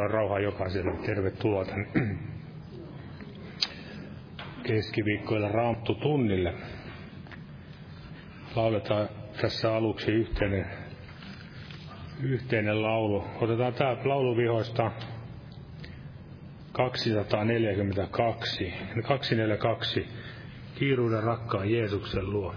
Jumalan rauhaa jokaiselle. Tervetuloa tänne keskiviikkoilla Raamattu tunnille. Lauletaan tässä aluksi yhteinen, yhteinen laulu. Otetaan tämä lauluvihoista 242, 242, kiiruuden rakkaan Jeesuksen luo.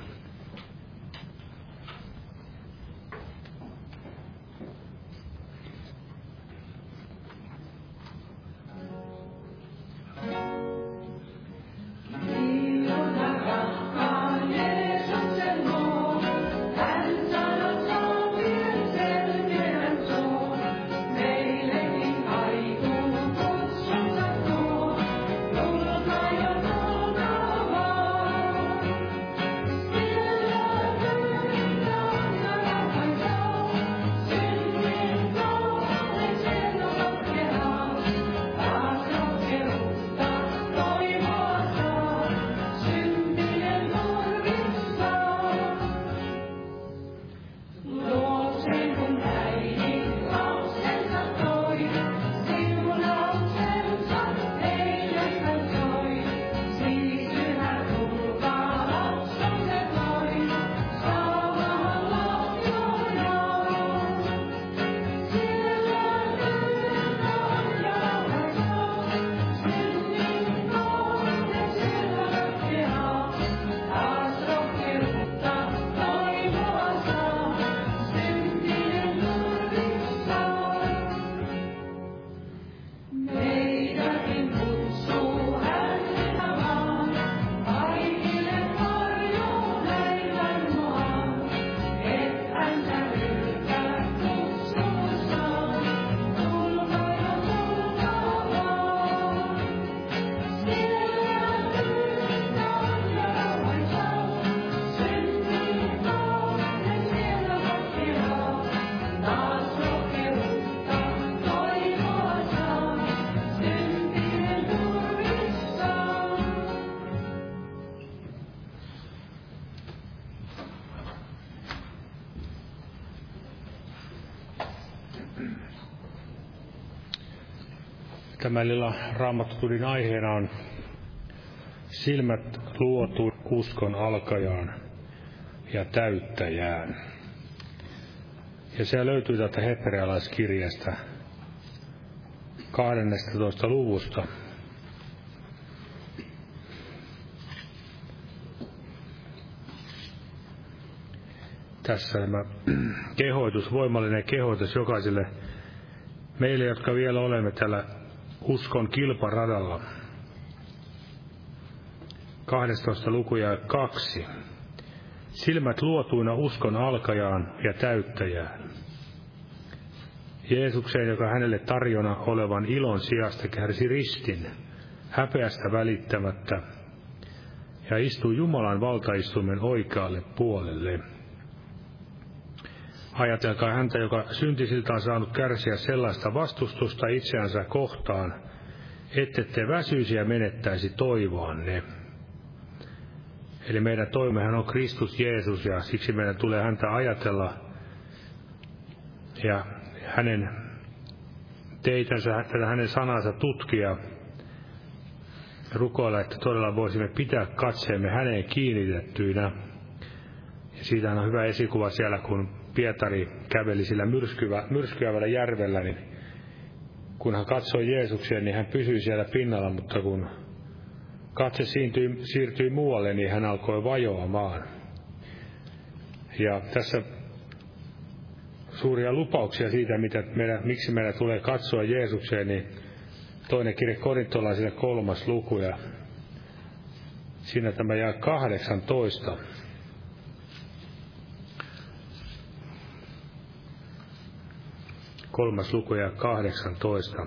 Tämän illan raamattutulin aiheena on silmät luotu uskon alkajaan ja täyttäjään. Ja se löytyy täältä hebrealaiskirjasta 12. luvusta. Tässä tämä kehoitus, voimallinen kehoitus jokaiselle meille, jotka vielä olemme täällä uskon kilparadalla. 12 lukuja kaksi. Silmät luotuina uskon alkajaan ja täyttäjään. Jeesukseen, joka hänelle tarjona olevan ilon sijasta kärsi ristin, häpeästä välittämättä, ja istui Jumalan valtaistuimen oikealle puolelle. Ajatelkaa häntä, joka syntisiltä on saanut kärsiä sellaista vastustusta itseänsä kohtaan, te väsyisi ja menettäisi toivoanne. Eli meidän toimehan on Kristus Jeesus ja siksi meidän tulee häntä ajatella ja hänen teitänsä, hänen sanansa tutkia, rukoilla, että todella voisimme pitää katseemme häneen kiinnitettyinä. Ja siitä on hyvä esikuva siellä, kun Pietari käveli sillä myrskyvä, myrskyävällä järvellä, niin kun hän katsoi Jeesukseen, niin hän pysyi siellä pinnalla, mutta kun katse siirtyi, siirtyi muualle, niin hän alkoi vajoamaan. Ja tässä suuria lupauksia siitä, mitä meidän, miksi meidän tulee katsoa Jeesukseen, niin toinen kirja korintolaisille kolmas luku ja siinä tämä jää 18. kolmas luku ja 18.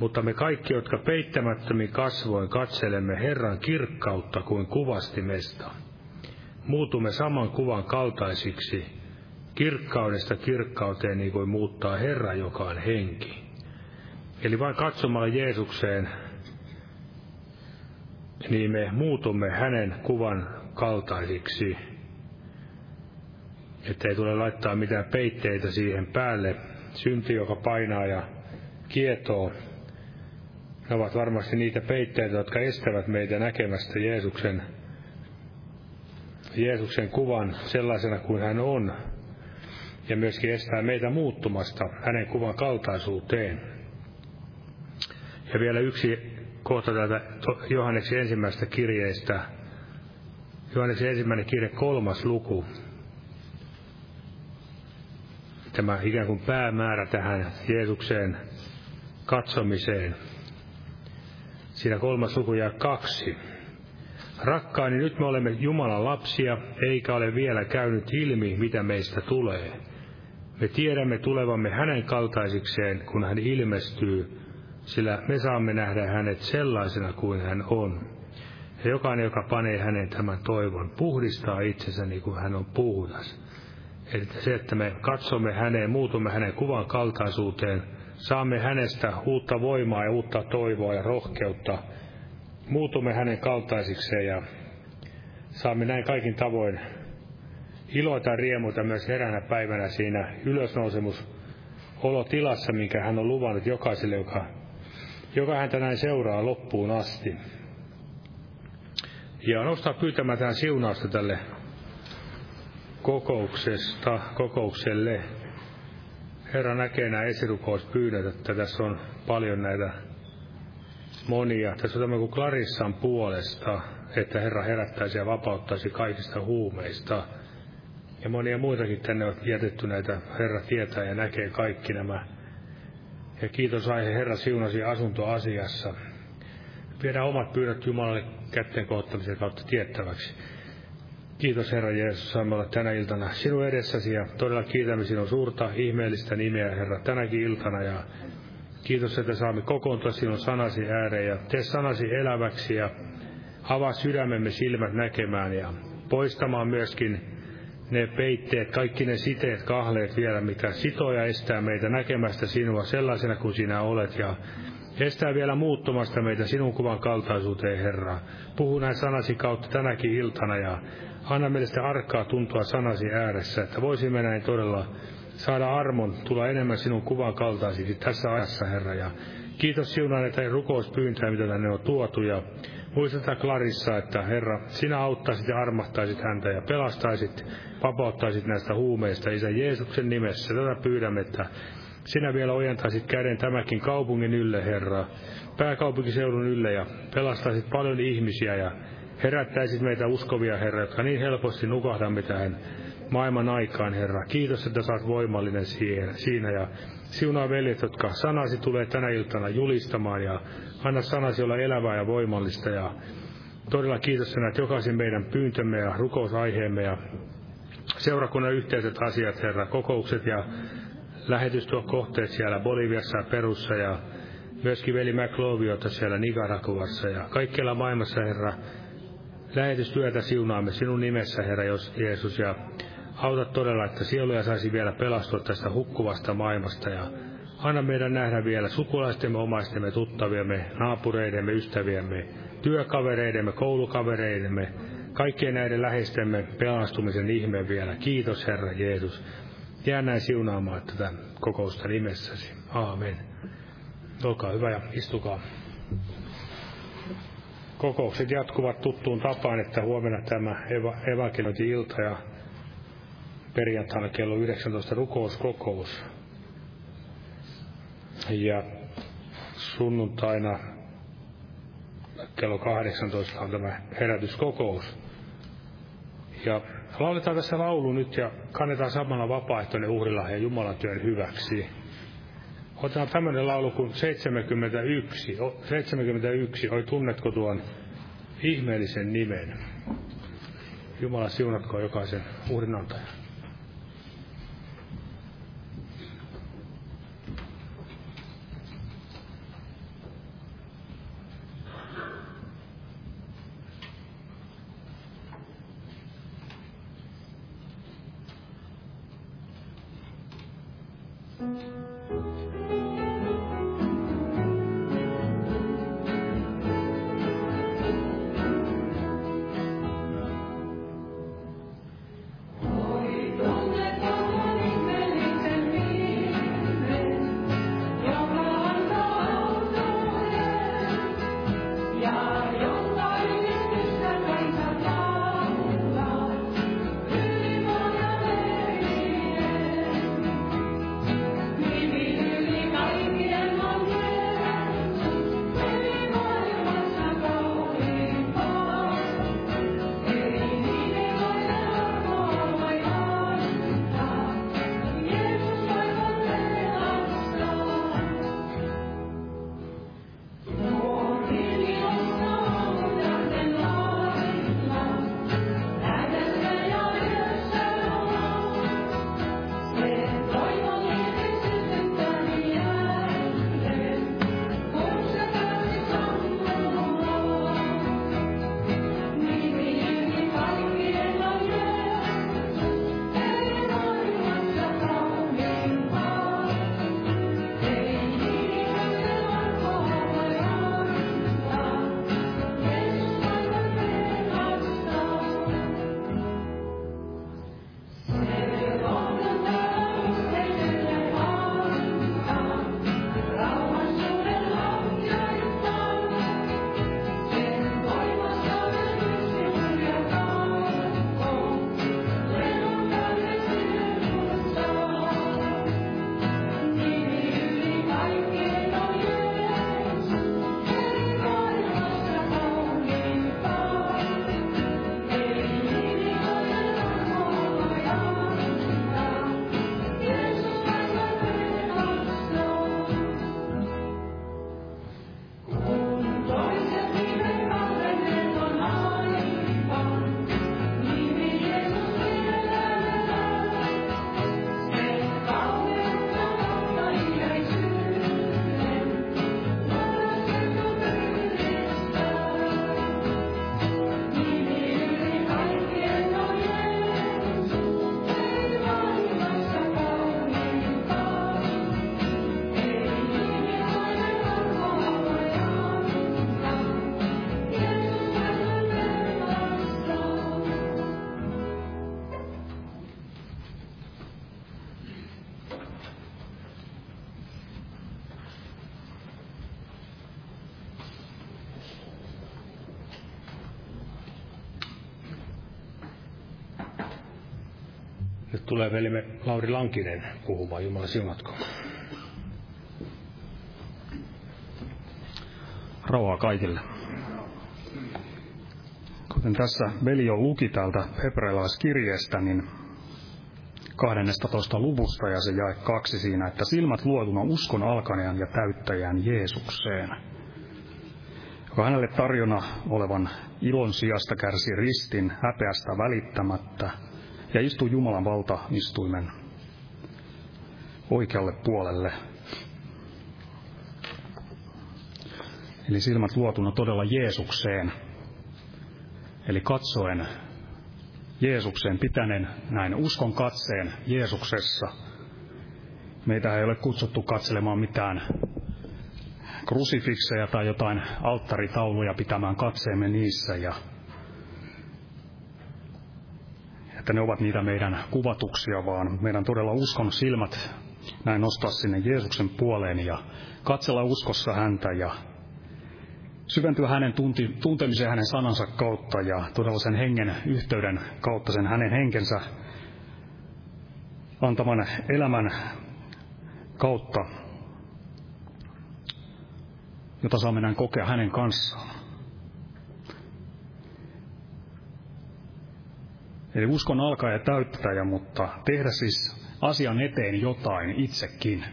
Mutta me kaikki, jotka peittämättömin kasvoin katselemme Herran kirkkautta kuin kuvastimesta, muutumme saman kuvan kaltaisiksi, kirkkaudesta kirkkauteen niin kuin muuttaa Herra, joka on henki. Eli vain katsomalla Jeesukseen, niin me muutumme hänen kuvan kaltaisiksi ettei tule laittaa mitään peitteitä siihen päälle, synti, joka painaa ja kietoo. Ne ovat varmasti niitä peitteitä, jotka estävät meitä näkemästä Jeesuksen, Jeesuksen kuvan sellaisena kuin hän on, ja myöskin estää meitä muuttumasta hänen kuvan kaltaisuuteen. Ja vielä yksi kohta täältä Johanneksen ensimmäistä kirjeestä. Johanneksen ensimmäinen kirje, kolmas luku. Tämä ikään kuin päämäärä tähän Jeesukseen katsomiseen. Siinä kolmas luku jää kaksi. Rakkaani, nyt me olemme Jumalan lapsia, eikä ole vielä käynyt ilmi, mitä meistä tulee. Me tiedämme tulevamme hänen kaltaisikseen, kun hän ilmestyy, sillä me saamme nähdä hänet sellaisena kuin hän on. Ja jokainen, joka panee hänen tämän toivon, puhdistaa itsensä niin kuin hän on puhdas. Eli se, että me katsomme häneen, muutumme hänen kuvan kaltaisuuteen, saamme hänestä uutta voimaa ja uutta toivoa ja rohkeutta, muutumme hänen kaltaisikseen ja saamme näin kaikin tavoin iloita riemuita myös heränä päivänä siinä ylösnousemus olotilassa, minkä hän on luvannut jokaiselle, joka, joka häntä näin seuraa loppuun asti. Ja nostaa pyytämään tähän siunausta tälle kokouksesta, kokoukselle. Herra näkee nämä esirukouspyynnöt, että tässä on paljon näitä monia. Tässä on tämä kuin Clarissan puolesta, että Herra herättäisi ja vapauttaisi kaikista huumeista. Ja monia muitakin tänne on jätetty näitä, Herra tietää ja näkee kaikki nämä. Ja kiitos aihe Herra siunasi asuntoasiassa. Viedään omat pyydät Jumalalle kätten kohtamisen kautta tiettäväksi. Kiitos Herra Jeesus, saamme olla tänä iltana sinun edessäsi ja todella kiitämme sinun suurta ihmeellistä nimeä Herra tänäkin iltana ja kiitos, että saamme kokoontua sinun sanasi ääreen ja tee sanasi eläväksi ja avaa sydämemme silmät näkemään ja poistamaan myöskin ne peitteet, kaikki ne siteet, kahleet vielä, mikä sitoo ja estää meitä näkemästä sinua sellaisena kuin sinä olet ja estää vielä muuttumasta meitä sinun kuvan kaltaisuuteen, Herra. Puhu näin sanasi kautta tänäkin iltana ja anna meille sitä arkaa tuntua sanasi ääressä, että voisimme näin todella saada armon, tulla enemmän sinun kuvan kaltaisiksi tässä ajassa, Herra. Ja kiitos siunaan, että rukouspyyntöjä, mitä tänne on tuotu. Ja muistetaan Clarissa, että Herra, sinä auttaisit ja armahtaisit häntä ja pelastaisit, vapauttaisit näistä huumeista Isä Jeesuksen nimessä. Tätä pyydämme, että sinä vielä ojentaisit käden tämäkin kaupungin ylle, Herra, pääkaupunkiseudun ylle ja pelastaisit paljon ihmisiä ja herättäisit meitä uskovia, Herra, jotka niin helposti nukahdamme tähän maailman aikaan, Herra. Kiitos, että saat voimallinen siinä ja siunaa veljet, jotka sanasi tulee tänä iltana julistamaan ja anna sanasi olla elävää ja voimallista ja todella kiitos, että näet jokaisen meidän pyyntömme ja rukousaiheemme ja seurakunnan yhteiset asiat, Herra, kokoukset ja lähetystyökohteet siellä Boliviassa ja Perussa ja myöskin veli McLoviota siellä Nicaraguassa ja kaikkialla maailmassa, Herra, lähetystyötä siunaamme sinun nimessä, Herra Jeesus, ja auta todella, että sieluja saisi vielä pelastua tästä hukkuvasta maailmasta ja anna meidän nähdä vielä sukulaistemme, omaistemme, tuttaviemme, naapureidemme, ystäviemme, työkavereidemme, koulukavereidemme, kaikkien näiden läheistemme pelastumisen ihme vielä. Kiitos Herra Jeesus. Jää näin siunaamaan tätä kokousta nimessäsi. Aamen. Olkaa hyvä ja istukaa. Kokoukset jatkuvat tuttuun tapaan, että huomenna tämä eva- evankeliointi-ilta ja perjantaina kello 19 rukouskokous. Ja sunnuntaina kello 18 on tämä herätyskokous. Ja lauletaan tässä laulu nyt ja kannetaan samalla vapaaehtoinen uhrilahja Jumalan työn hyväksi. Otetaan tämmöinen laulu kuin 71. 71. Oi, tunnetko tuon ihmeellisen nimen? Jumala siunatko jokaisen uhrinantajan. Tulee velimme Lauri Lankinen puhumaan. Jumala siunatko. Rauhaa kaikille. Kuten tässä veli jo luki täältä hebrealaiskirjeestä, niin 12. luvusta ja se jae kaksi siinä, että silmät luotuna uskon alkaneen ja täyttäjään Jeesukseen, joka hänelle tarjona olevan ilon sijasta kärsi ristin häpeästä välittämättä ja istui Jumalan valtaistuimen oikealle puolelle. Eli silmät luotuna todella Jeesukseen, eli katsoen Jeesukseen, pitänen näin uskon katseen Jeesuksessa. Meitä ei ole kutsuttu katselemaan mitään krusifikseja tai jotain alttaritauluja pitämään katseemme niissä ja että ne ovat niitä meidän kuvatuksia, vaan meidän todella uskon silmät näin nostaa sinne Jeesuksen puoleen ja katsella uskossa häntä ja syventyä hänen tunti, tuntemiseen hänen sanansa kautta ja todella sen hengen yhteyden kautta, sen hänen henkensä antaman elämän kautta, jota saamme näin kokea hänen kanssaan. Eli uskon alkaa ja täyttäjä, mutta tehdä siis asian eteen jotain itsekin.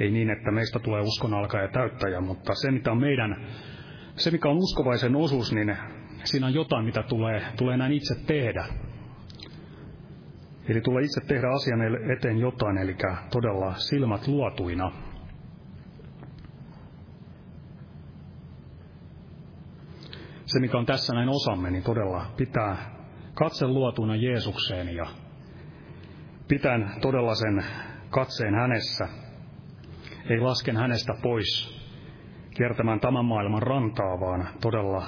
Ei niin, että meistä tulee uskon alkaa ja täyttäjä, mutta se, mitä on meidän, se mikä on uskovaisen osuus, niin siinä on jotain, mitä tulee, tulee näin itse tehdä. Eli tulee itse tehdä asian eteen jotain, eli todella silmät luotuina. Se, mikä on tässä näin osamme, niin todella pitää katse luotuina Jeesukseen ja pitää todella sen katseen hänessä – ei lasken hänestä pois kiertämään tämän maailman rantaa, vaan todella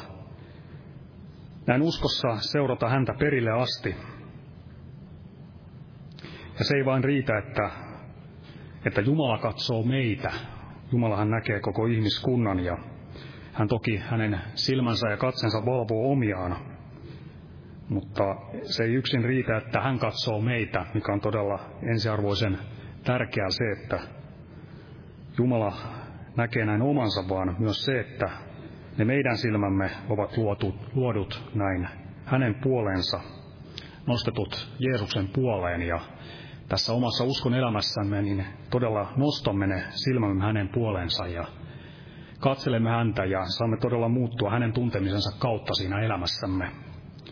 näin uskossa seurata häntä perille asti. Ja se ei vain riitä, että, että Jumala katsoo meitä. Jumalahan näkee koko ihmiskunnan ja hän toki hänen silmänsä ja katsensa valvoo omiaan. Mutta se ei yksin riitä, että hän katsoo meitä, mikä on todella ensiarvoisen tärkeää se, että Jumala näkee näin omansa, vaan myös se, että ne meidän silmämme ovat luotu, luodut näin hänen puolensa, nostetut Jeesuksen puoleen. Ja tässä omassa uskon elämässämme, niin todella nostamme ne silmämme hänen puolensa ja katselemme häntä ja saamme todella muuttua hänen tuntemisensa kautta siinä elämässämme,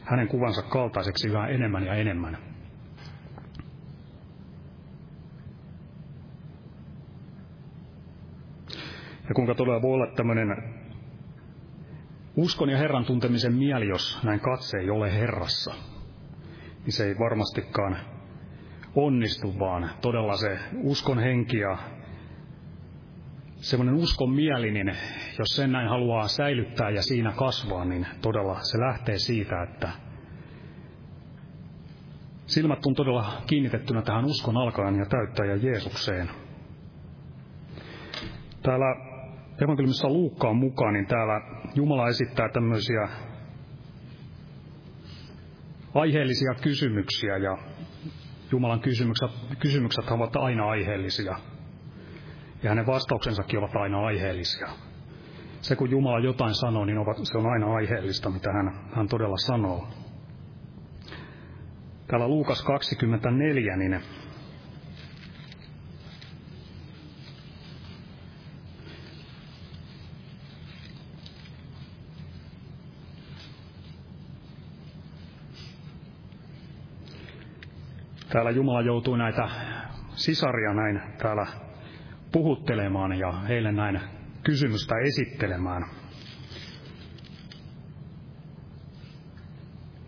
hänen kuvansa kaltaiseksi yhä enemmän ja enemmän. Ja kuinka todella voi olla tämmöinen uskon ja Herran tuntemisen mieli, jos näin katse ei ole Herrassa, niin se ei varmastikaan onnistu, vaan todella se uskon henki ja semmoinen uskon mieli, niin jos sen näin haluaa säilyttää ja siinä kasvaa, niin todella se lähtee siitä, että silmät on todella kiinnitettynä tähän uskon alkaen ja täyttäjä Jeesukseen. Täällä evankeliumissa Luukkaan mukaan, niin täällä Jumala esittää tämmöisiä aiheellisia kysymyksiä ja Jumalan kysymykset, kysymykset ovat aina aiheellisia. Ja hänen vastauksensakin ovat aina aiheellisia. Se kun Jumala jotain sanoo, niin ovat, se on aina aiheellista, mitä hän, hän todella sanoo. Täällä Luukas 24, niin täällä Jumala joutui näitä sisaria näin täällä puhuttelemaan ja heille näin kysymystä esittelemään.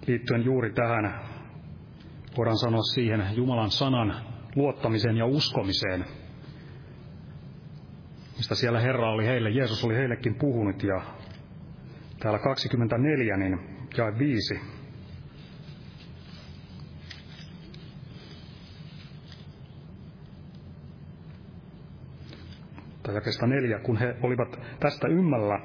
Liittyen juuri tähän, voidaan sanoa siihen Jumalan sanan luottamiseen ja uskomiseen, mistä siellä Herra oli heille, Jeesus oli heillekin puhunut ja täällä 24, niin jae 5. tai jakesta neljä, kun he olivat tästä ymmällä,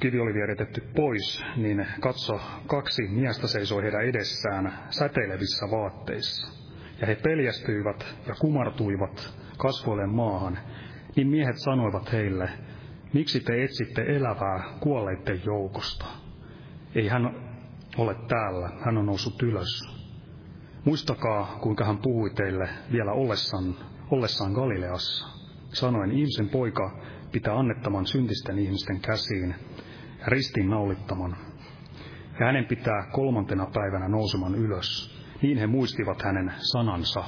kivi oli vieritetty pois, niin katso, kaksi miestä seisoi heidän edessään säteilevissä vaatteissa. Ja he peljästyivät ja kumartuivat kasvoille maahan. Niin miehet sanoivat heille, miksi te etsitte elävää kuolleiden joukosta? Ei hän ole täällä, hän on noussut ylös. Muistakaa, kuinka hän puhui teille vielä ollessaan, ollessaan Galileassa. Sanoen, ihmisen poika pitää annettaman syntisten ihmisten käsiin ja ristiin naulittaman. Ja hänen pitää kolmantena päivänä nouseman ylös. Niin he muistivat hänen sanansa.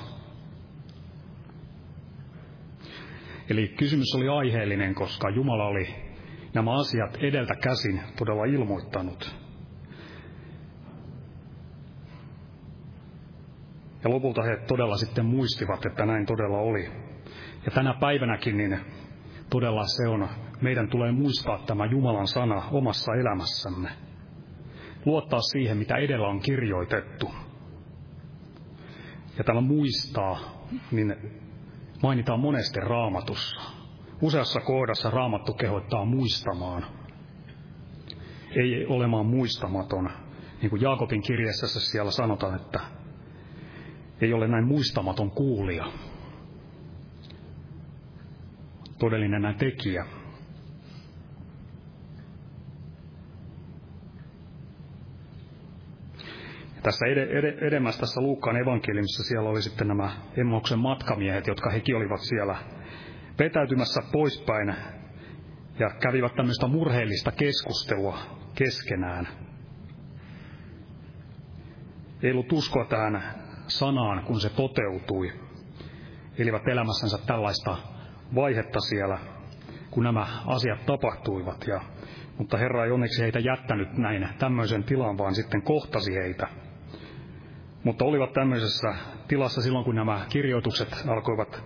Eli kysymys oli aiheellinen, koska Jumala oli nämä asiat edeltä käsin todella ilmoittanut. Ja lopulta he todella sitten muistivat, että näin todella oli. Ja tänä päivänäkin niin todella se on, meidän tulee muistaa tämä Jumalan sana omassa elämässämme. Luottaa siihen, mitä edellä on kirjoitettu. Ja tämä muistaa, niin mainitaan monesti raamatussa. Useassa kohdassa raamattu kehottaa muistamaan. Ei olemaan muistamaton. Niin kuin Jaakobin kirjassa siellä sanotaan, että ei ole näin muistamaton kuulija. Todellinen näin tekijä. tässä ed- ed- edemmässä tässä Luukkaan evankeliumissa siellä oli sitten nämä Emmoksen matkamiehet, jotka hekin olivat siellä vetäytymässä poispäin ja kävivät tämmöistä murheellista keskustelua keskenään. Ei ollut uskoa tähän sanaan, kun se toteutui. Elivät elämässänsä tällaista vaihetta siellä, kun nämä asiat tapahtuivat. Ja, mutta Herra ei onneksi heitä jättänyt näin tämmöisen tilan, vaan sitten kohtasi heitä – mutta olivat tämmöisessä tilassa silloin, kun nämä kirjoitukset alkoivat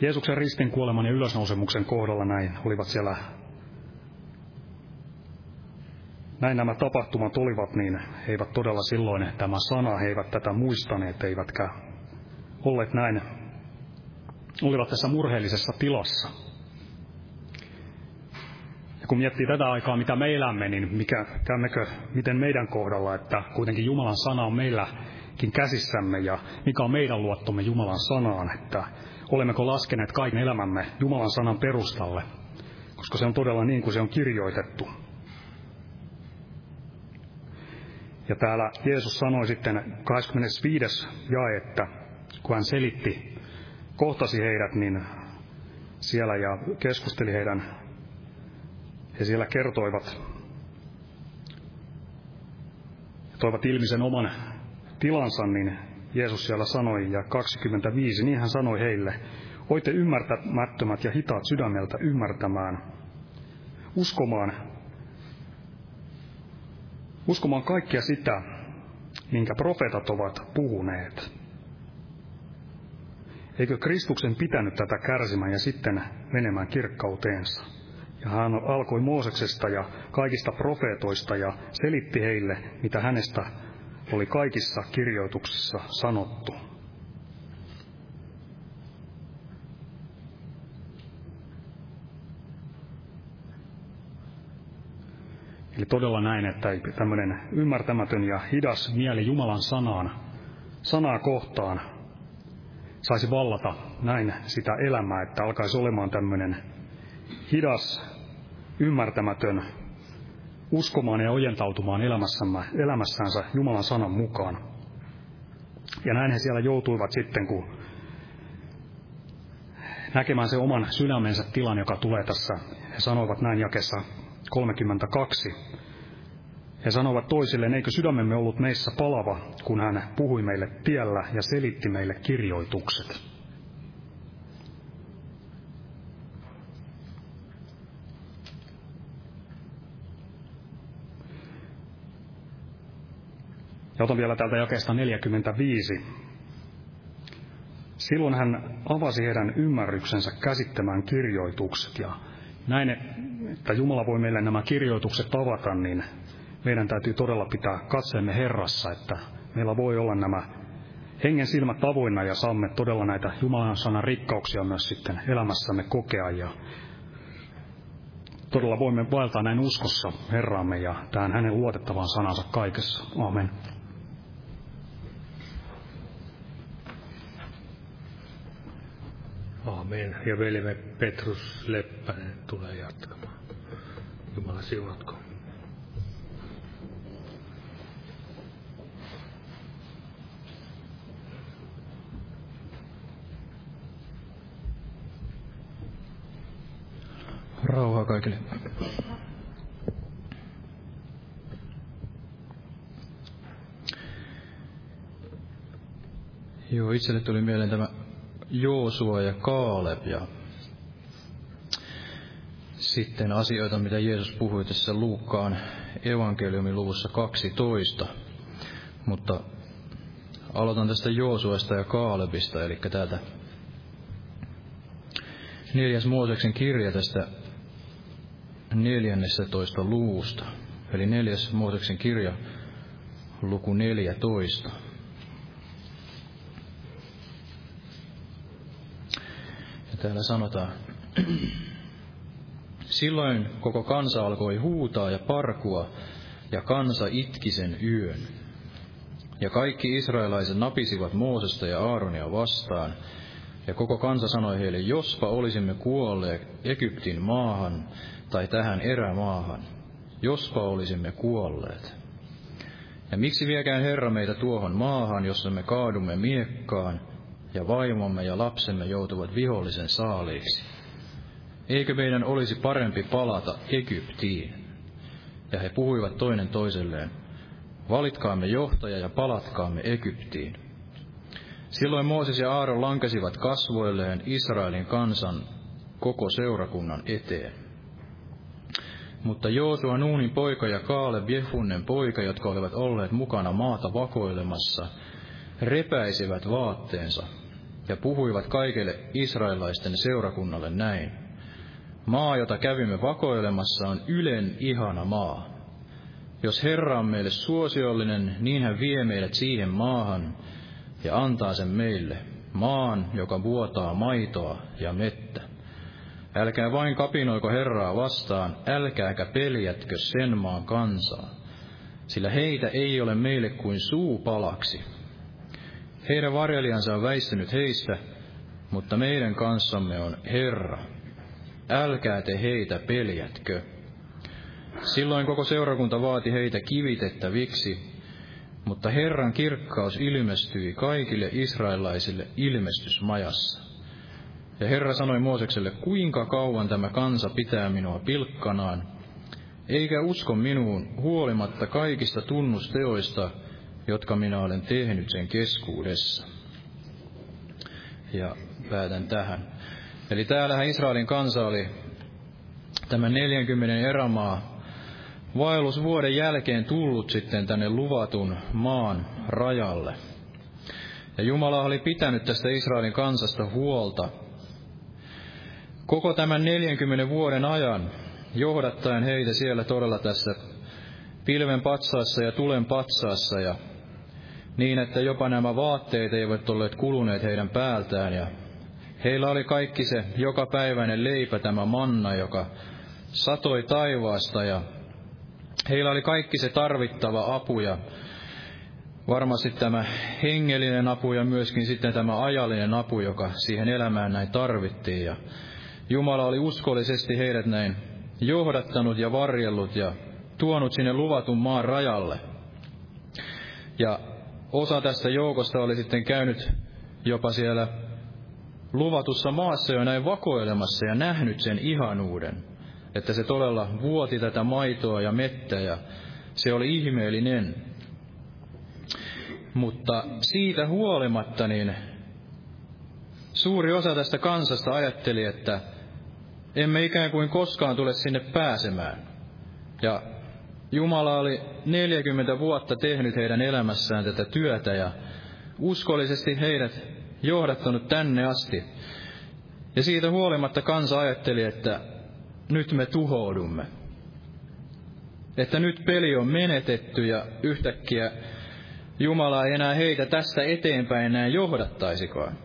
Jeesuksen ristin kuoleman ja ylösnousemuksen kohdalla näin, olivat siellä näin nämä tapahtumat olivat, niin he eivät todella silloin tämä sana, he eivät tätä muistaneet, eivätkä olleet näin, olivat tässä murheellisessa tilassa. Ja kun miettii tätä aikaa, mitä me elämme, niin mikä, käymmekö, miten meidän kohdalla, että kuitenkin Jumalan sana on meillä käsissämme ja mikä on meidän luottomme Jumalan sanaan, että olemmeko laskeneet kaiken elämämme Jumalan sanan perustalle, koska se on todella niin kuin se on kirjoitettu. Ja täällä Jeesus sanoi sitten 25. jae, että kun hän selitti, kohtasi heidät, niin siellä ja keskusteli heidän, he siellä kertoivat, toivat ilmi sen oman tilansa, niin Jeesus siellä sanoi, ja 25, niin hän sanoi heille, voitte ymmärtämättömät ja hitaat sydämeltä ymmärtämään, uskomaan, uskomaan kaikkia sitä, minkä profeetat ovat puhuneet. Eikö Kristuksen pitänyt tätä kärsimään ja sitten menemään kirkkauteensa? Ja hän alkoi Mooseksesta ja kaikista profeetoista ja selitti heille, mitä hänestä oli kaikissa kirjoituksissa sanottu. Eli todella näin, että tämmöinen ymmärtämätön ja hidas mieli Jumalan sanaan, sanaa kohtaan saisi vallata näin sitä elämää, että alkaisi olemaan tämmöinen hidas, ymmärtämätön uskomaan ja ojentautumaan elämässänsä Jumalan sanan mukaan. Ja näin he siellä joutuivat sitten, kun näkemään se oman sydämensä tilan, joka tulee tässä. He sanoivat näin jakessa 32. He sanoivat toisilleen, eikö sydämemme ollut meissä palava, kun hän puhui meille tiellä ja selitti meille kirjoitukset. Ja otan vielä täältä jakeesta 45. Silloin hän avasi heidän ymmärryksensä käsittämään kirjoitukset ja näin, että Jumala voi meille nämä kirjoitukset avata, niin meidän täytyy todella pitää katseemme Herrassa, että meillä voi olla nämä hengen silmät avoinna ja saamme todella näitä Jumalan sanan rikkauksia myös sitten elämässämme kokea. Ja todella voimme vaeltaa näin uskossa Herraamme ja tähän hänen luotettavaan sanansa kaikessa. Amen. Amen. Ja veljemme Petrus Leppänen tulee jatkamaan. Jumala siunatko. Rauhaa kaikille. Joo, itselle tuli mieleen tämä Joosua ja Kaaleb ja sitten asioita, mitä Jeesus puhui tässä Luukkaan evankeliumin luvussa 12. Mutta aloitan tästä Joosuasta ja Kaalebista, eli täältä neljäs Mooseksen kirja tästä toista luusta. Eli neljäs Mooseksen kirja, luku 14. Ja täällä sanotaan, Silloin koko kansa alkoi huutaa ja parkua, ja kansa itki sen yön. Ja kaikki israelaiset napisivat Moosesta ja Aaronia vastaan, ja koko kansa sanoi heille, jospa olisimme kuolleet Egyptin maahan tai tähän erämaahan, jospa olisimme kuolleet. Ja miksi viekään Herra meitä tuohon maahan, jossa me kaadumme miekkaan, ja vaimomme ja lapsemme joutuvat vihollisen saaliiksi? Eikö meidän olisi parempi palata Egyptiin? Ja he puhuivat toinen toiselleen, valitkaamme johtaja ja palatkaamme Egyptiin. Silloin Mooses ja Aaron lankesivat kasvoilleen Israelin kansan koko seurakunnan eteen. Mutta Joosua Nuunin poika ja Kaale Jefunnen poika, jotka olivat olleet mukana maata vakoilemassa, repäisivät vaatteensa ja puhuivat kaikille israelaisten seurakunnalle näin. Maa, jota kävimme vakoilemassa, on ylen ihana maa. Jos Herra on meille suosiollinen, niin hän vie meidät siihen maahan ja antaa sen meille, maan, joka vuotaa maitoa ja mettä. Älkää vain kapinoiko Herraa vastaan, älkääkä peljätkö sen maan kansaa, sillä heitä ei ole meille kuin suu palaksi. Heidän varjelijansa on väistynyt heistä, mutta meidän kanssamme on Herra, älkää te heitä peljätkö. Silloin koko seurakunta vaati heitä kivitettäviksi, mutta Herran kirkkaus ilmestyi kaikille israelaisille ilmestysmajassa. Ja Herra sanoi Moosekselle, kuinka kauan tämä kansa pitää minua pilkkanaan, eikä usko minuun huolimatta kaikista tunnusteoista, jotka minä olen tehnyt sen keskuudessa. Ja päätän tähän. Eli täällähän Israelin kansa oli tämän 40 erämaa vaellusvuoden jälkeen tullut sitten tänne luvatun maan rajalle. Ja Jumala oli pitänyt tästä Israelin kansasta huolta koko tämän 40 vuoden ajan, johdattaen heitä siellä todella tässä pilven patsaassa ja tulen patsaassa ja niin, että jopa nämä vaatteet eivät olleet kuluneet heidän päältään ja Heillä oli kaikki se jokapäiväinen leipä, tämä manna, joka satoi taivaasta ja heillä oli kaikki se tarvittava apu ja varmasti tämä hengellinen apu ja myöskin sitten tämä ajallinen apu, joka siihen elämään näin tarvittiin. Ja Jumala oli uskollisesti heidät näin johdattanut ja varjellut ja tuonut sinne luvatun maan rajalle. Ja osa tästä joukosta oli sitten käynyt jopa siellä luvatussa maassa jo näin vakoilemassa ja nähnyt sen ihanuuden, että se todella vuoti tätä maitoa ja mettä ja se oli ihmeellinen. Mutta siitä huolimatta niin suuri osa tästä kansasta ajatteli, että emme ikään kuin koskaan tule sinne pääsemään. Ja Jumala oli 40 vuotta tehnyt heidän elämässään tätä työtä ja uskollisesti heidät johdattanut tänne asti. Ja siitä huolimatta kansa ajatteli, että nyt me tuhoudumme. Että nyt peli on menetetty ja yhtäkkiä Jumala ei enää heitä tästä eteenpäin näin johdattaisikaan.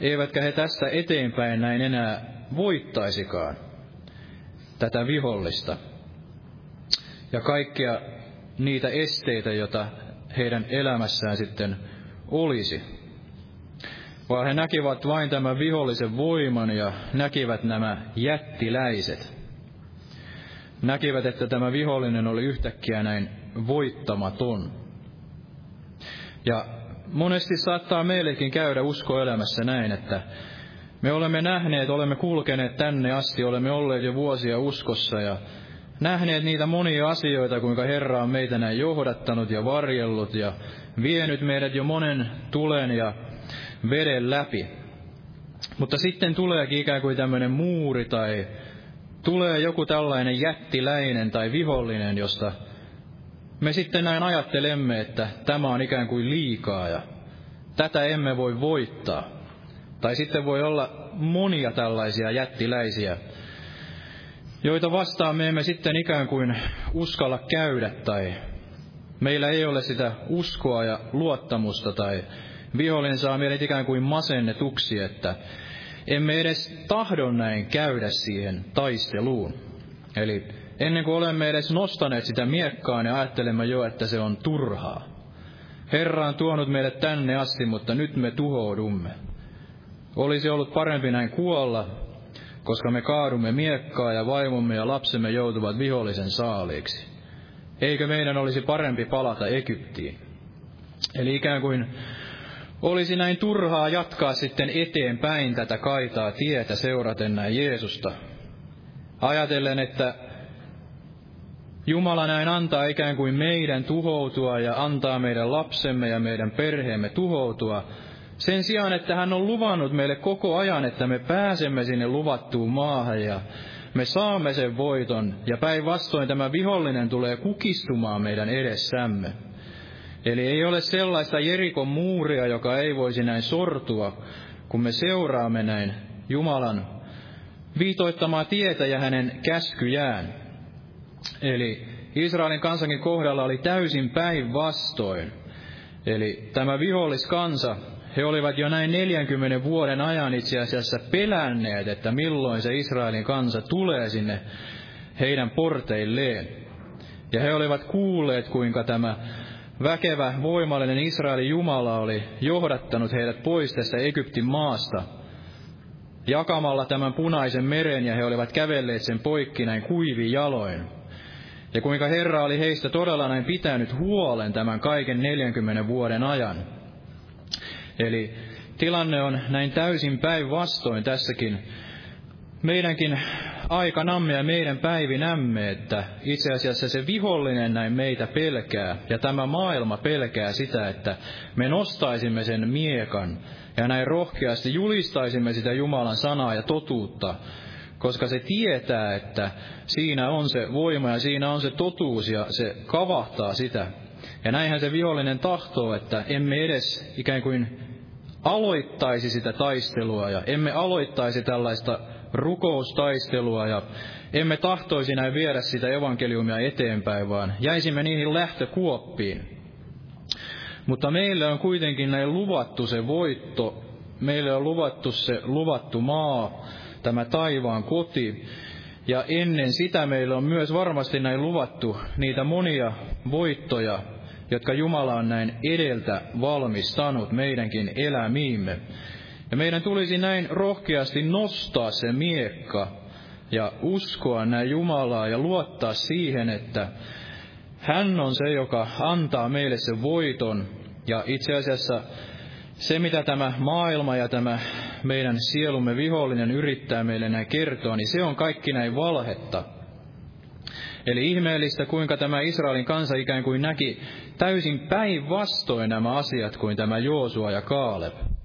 Eivätkä he tästä eteenpäin näin enää voittaisikaan. tätä vihollista ja kaikkia niitä esteitä, joita heidän elämässään sitten olisi. Vaan he näkivät vain tämän vihollisen voiman ja näkivät nämä jättiläiset. Näkivät, että tämä vihollinen oli yhtäkkiä näin voittamaton. Ja monesti saattaa meillekin käydä uskoelämässä näin, että me olemme nähneet, olemme kulkeneet tänne asti, olemme olleet jo vuosia uskossa ja nähneet niitä monia asioita, kuinka Herra on meitä näin johdattanut ja varjellut ja vienyt meidät jo monen tulen ja veden läpi. Mutta sitten tuleekin ikään kuin tämmöinen muuri tai tulee joku tällainen jättiläinen tai vihollinen, josta me sitten näin ajattelemme, että tämä on ikään kuin liikaa ja tätä emme voi voittaa. Tai sitten voi olla monia tällaisia jättiläisiä, joita vastaan me emme sitten ikään kuin uskalla käydä tai meillä ei ole sitä uskoa ja luottamusta tai vihollinen saa meidät ikään kuin masennetuksi, että emme edes tahdon näin käydä siihen taisteluun. Eli ennen kuin olemme edes nostaneet sitä miekkaa, niin ajattelemme jo, että se on turhaa. Herra on tuonut meidät tänne asti, mutta nyt me tuhoudumme. Olisi ollut parempi näin kuolla, koska me kaadumme miekkaa ja vaimomme ja lapsemme joutuvat vihollisen saaliiksi. Eikö meidän olisi parempi palata Egyptiin? Eli ikään kuin olisi näin turhaa jatkaa sitten eteenpäin tätä kaitaa tietä seuraten näin Jeesusta. Ajatellen, että Jumala näin antaa ikään kuin meidän tuhoutua ja antaa meidän lapsemme ja meidän perheemme tuhoutua, sen sijaan, että hän on luvannut meille koko ajan, että me pääsemme sinne luvattuun maahan ja me saamme sen voiton, ja päinvastoin tämä vihollinen tulee kukistumaan meidän edessämme. Eli ei ole sellaista Jerikon muuria, joka ei voisi näin sortua, kun me seuraamme näin Jumalan viitoittamaa tietä ja hänen käskyjään. Eli Israelin kansankin kohdalla oli täysin päinvastoin. Eli tämä viholliskansa, he olivat jo näin 40 vuoden ajan itse asiassa pelänneet, että milloin se Israelin kansa tulee sinne heidän porteilleen. Ja he olivat kuulleet, kuinka tämä väkevä, voimallinen Israelin Jumala oli johdattanut heidät pois tästä Egyptin maasta, jakamalla tämän punaisen meren, ja he olivat kävelleet sen poikki näin kuivi jaloin. Ja kuinka Herra oli heistä todella näin pitänyt huolen tämän kaiken 40 vuoden ajan. Eli tilanne on näin täysin päinvastoin tässäkin meidänkin aikanamme ja meidän päivinämme, että itse asiassa se vihollinen näin meitä pelkää, ja tämä maailma pelkää sitä, että me nostaisimme sen miekan, ja näin rohkeasti julistaisimme sitä Jumalan sanaa ja totuutta, koska se tietää, että siinä on se voima ja siinä on se totuus, ja se kavahtaa sitä. Ja näinhän se vihollinen tahtoo, että emme edes ikään kuin aloittaisi sitä taistelua ja emme aloittaisi tällaista rukoustaistelua ja emme tahtoisi näin viedä sitä evankeliumia eteenpäin, vaan jäisimme niihin lähtökuoppiin. Mutta meille on kuitenkin näin luvattu se voitto, meille on luvattu se luvattu maa, tämä taivaan koti, ja ennen sitä meille on myös varmasti näin luvattu niitä monia voittoja, jotka Jumala on näin edeltä valmistanut meidänkin elämiimme. Ja meidän tulisi näin rohkeasti nostaa se miekka ja uskoa näin Jumalaa ja luottaa siihen, että hän on se, joka antaa meille sen voiton. Ja itse asiassa se, mitä tämä maailma ja tämä meidän sielumme vihollinen yrittää meille näin kertoa, niin se on kaikki näin valhetta. Eli ihmeellistä, kuinka tämä Israelin kansa ikään kuin näki täysin päinvastoin nämä asiat kuin tämä Joosua ja Kaaleb.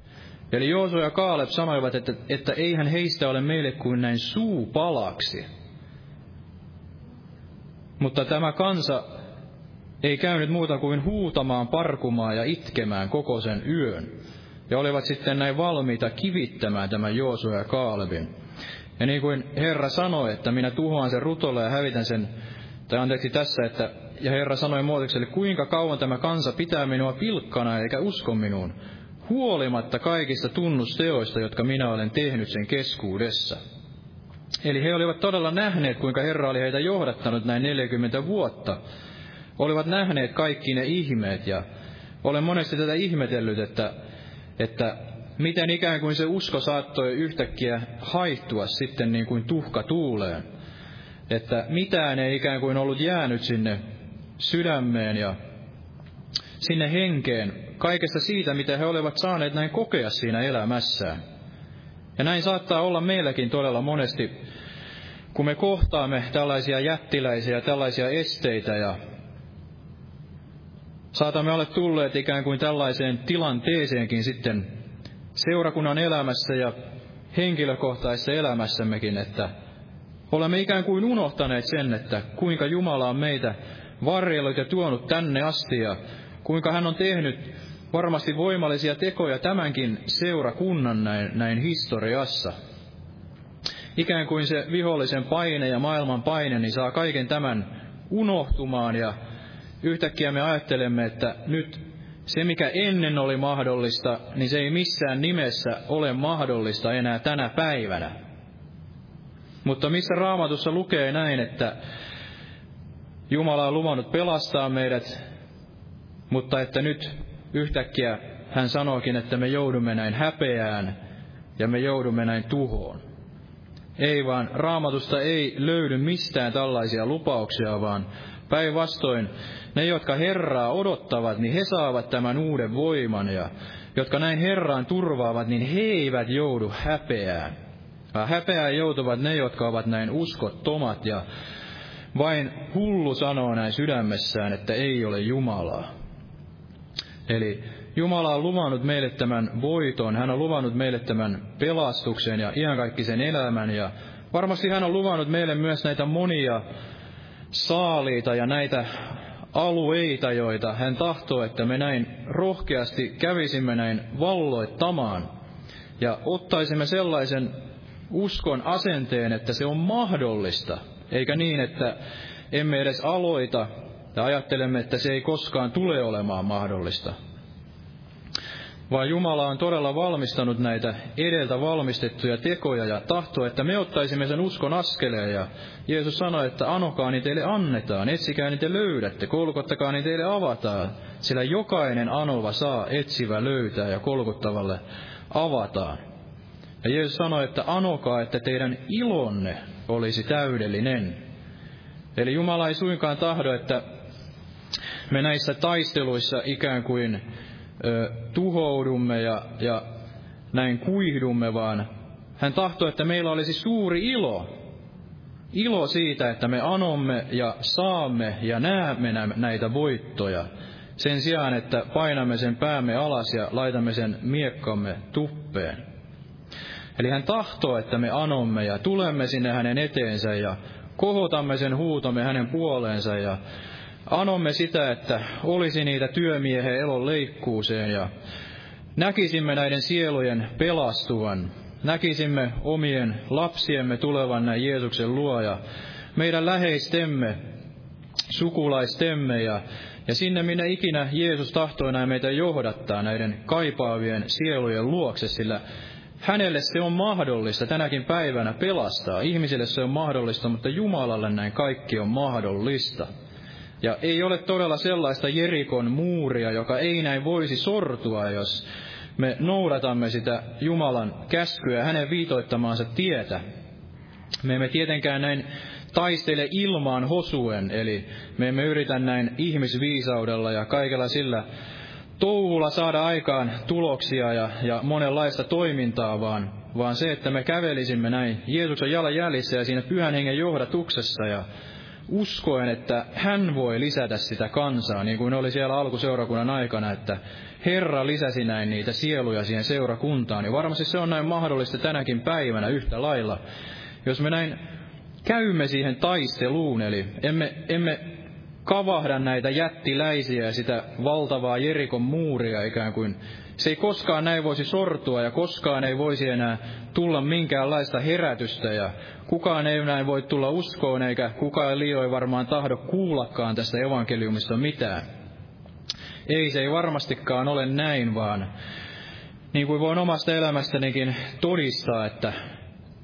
Eli Joosu ja Kaaleb sanoivat, että, että eihän heistä ole meille kuin näin suu palaksi. Mutta tämä kansa ei käynyt muuta kuin huutamaan, parkumaan ja itkemään koko sen yön. Ja olivat sitten näin valmiita kivittämään tämän Joosu ja Kaalebin. Ja niin kuin Herra sanoi, että minä tuhoan sen rutolle ja hävitän sen, tai anteeksi tässä, että ja Herra sanoi Moosekselle, kuinka kauan tämä kansa pitää minua pilkkana eikä usko minuun, huolimatta kaikista tunnusteoista, jotka minä olen tehnyt sen keskuudessa. Eli he olivat todella nähneet, kuinka Herra oli heitä johdattanut näin 40 vuotta. Olivat nähneet kaikki ne ihmeet ja olen monesti tätä ihmetellyt, että, että miten ikään kuin se usko saattoi yhtäkkiä haihtua sitten niin kuin tuhka tuuleen. Että mitään ei ikään kuin ollut jäänyt sinne sydämeen ja sinne henkeen kaikesta siitä, mitä he olivat saaneet näin kokea siinä elämässään. Ja näin saattaa olla meilläkin todella monesti, kun me kohtaamme tällaisia jättiläisiä, tällaisia esteitä ja saatamme olla tulleet ikään kuin tällaiseen tilanteeseenkin sitten seurakunnan elämässä ja henkilökohtaisessa elämässämmekin, että olemme ikään kuin unohtaneet sen, että kuinka Jumala on meitä varjellut ja tuonut tänne asti ja kuinka hän on tehnyt varmasti voimallisia tekoja tämänkin seurakunnan näin, näin historiassa. Ikään kuin se vihollisen paine ja maailman paine niin saa kaiken tämän unohtumaan ja yhtäkkiä me ajattelemme, että nyt se mikä ennen oli mahdollista, niin se ei missään nimessä ole mahdollista enää tänä päivänä. Mutta missä raamatussa lukee näin, että Jumala on luvannut pelastaa meidät, mutta että nyt yhtäkkiä hän sanookin, että me joudumme näin häpeään ja me joudumme näin tuhoon. Ei vaan raamatusta ei löydy mistään tällaisia lupauksia, vaan päinvastoin ne, jotka Herraa odottavat, niin he saavat tämän uuden voiman ja jotka näin Herraan turvaavat, niin he eivät joudu häpeään. Häpeään joutuvat ne, jotka ovat näin uskottomat ja vain hullu sanoo näin sydämessään, että ei ole Jumalaa. Eli Jumala on luvannut meille tämän voiton, hän on luvannut meille tämän pelastuksen ja iankaikkisen elämän. Ja varmasti hän on luvannut meille myös näitä monia saaliita ja näitä alueita, joita hän tahtoo, että me näin rohkeasti kävisimme näin valloittamaan. Ja ottaisimme sellaisen uskon asenteen, että se on mahdollista, eikä niin, että emme edes aloita ja ajattelemme, että se ei koskaan tule olemaan mahdollista. Vaan Jumala on todella valmistanut näitä edeltä valmistettuja tekoja ja tahtoa, että me ottaisimme sen uskon askeleen. Ja Jeesus sanoi, että anokaa niin teille annetaan, etsikää niin te löydätte, kolkottakaa niin teille avataan. Sillä jokainen anova saa etsivä löytää ja kolkuttavalle avataan. Ja Jeesus sanoi, että anokaa, että teidän ilonne olisi täydellinen. Eli Jumala ei suinkaan tahdo, että me näissä taisteluissa ikään kuin ö, tuhoudumme ja, ja näin kuihdumme, vaan hän tahtoo, että meillä olisi suuri ilo. Ilo siitä, että me anomme ja saamme ja näemme näitä voittoja. Sen sijaan, että painamme sen päämme alas ja laitamme sen miekkamme tuppeen. Eli hän tahtoo, että me anomme ja tulemme sinne hänen eteensä ja kohotamme sen huutomme hänen puoleensa ja anomme sitä, että olisi niitä työmiehen elon leikkuuseen ja näkisimme näiden sielujen pelastuvan, näkisimme omien lapsiemme tulevan näin Jeesuksen luo ja meidän läheistemme, sukulaistemme ja, ja sinne minne ikinä Jeesus tahtoi näin meitä johdattaa näiden kaipaavien sielujen luokse, sillä hänelle se on mahdollista tänäkin päivänä pelastaa. Ihmisille se on mahdollista, mutta Jumalalle näin kaikki on mahdollista. Ja ei ole todella sellaista Jerikon muuria, joka ei näin voisi sortua, jos me noudatamme sitä Jumalan käskyä ja hänen viitoittamaansa tietä. Me emme tietenkään näin taistele ilmaan hosuen, eli me emme yritä näin ihmisviisaudella ja kaikella sillä touhulla saada aikaan tuloksia ja, ja monenlaista toimintaa, vaan, vaan se, että me kävelisimme näin Jeesuksen jalanjäljissä ja siinä pyhän hengen johdatuksessa ja uskoen, että hän voi lisätä sitä kansaa, niin kuin oli siellä alkuseurakunnan aikana, että Herra lisäsi näin niitä sieluja siihen seurakuntaan, niin varmasti se on näin mahdollista tänäkin päivänä yhtä lailla. Jos me näin käymme siihen taisteluun, eli emme, emme kavahda näitä jättiläisiä ja sitä valtavaa Jerikon muuria ikään kuin. Se ei koskaan näin voisi sortua ja koskaan ei voisi enää tulla minkäänlaista herätystä ja kukaan ei näin voi tulla uskoon eikä kukaan liioin varmaan tahdo kuullakaan tästä evankeliumista mitään. Ei, se ei varmastikaan ole näin, vaan niin kuin voin omasta elämästänikin todistaa, että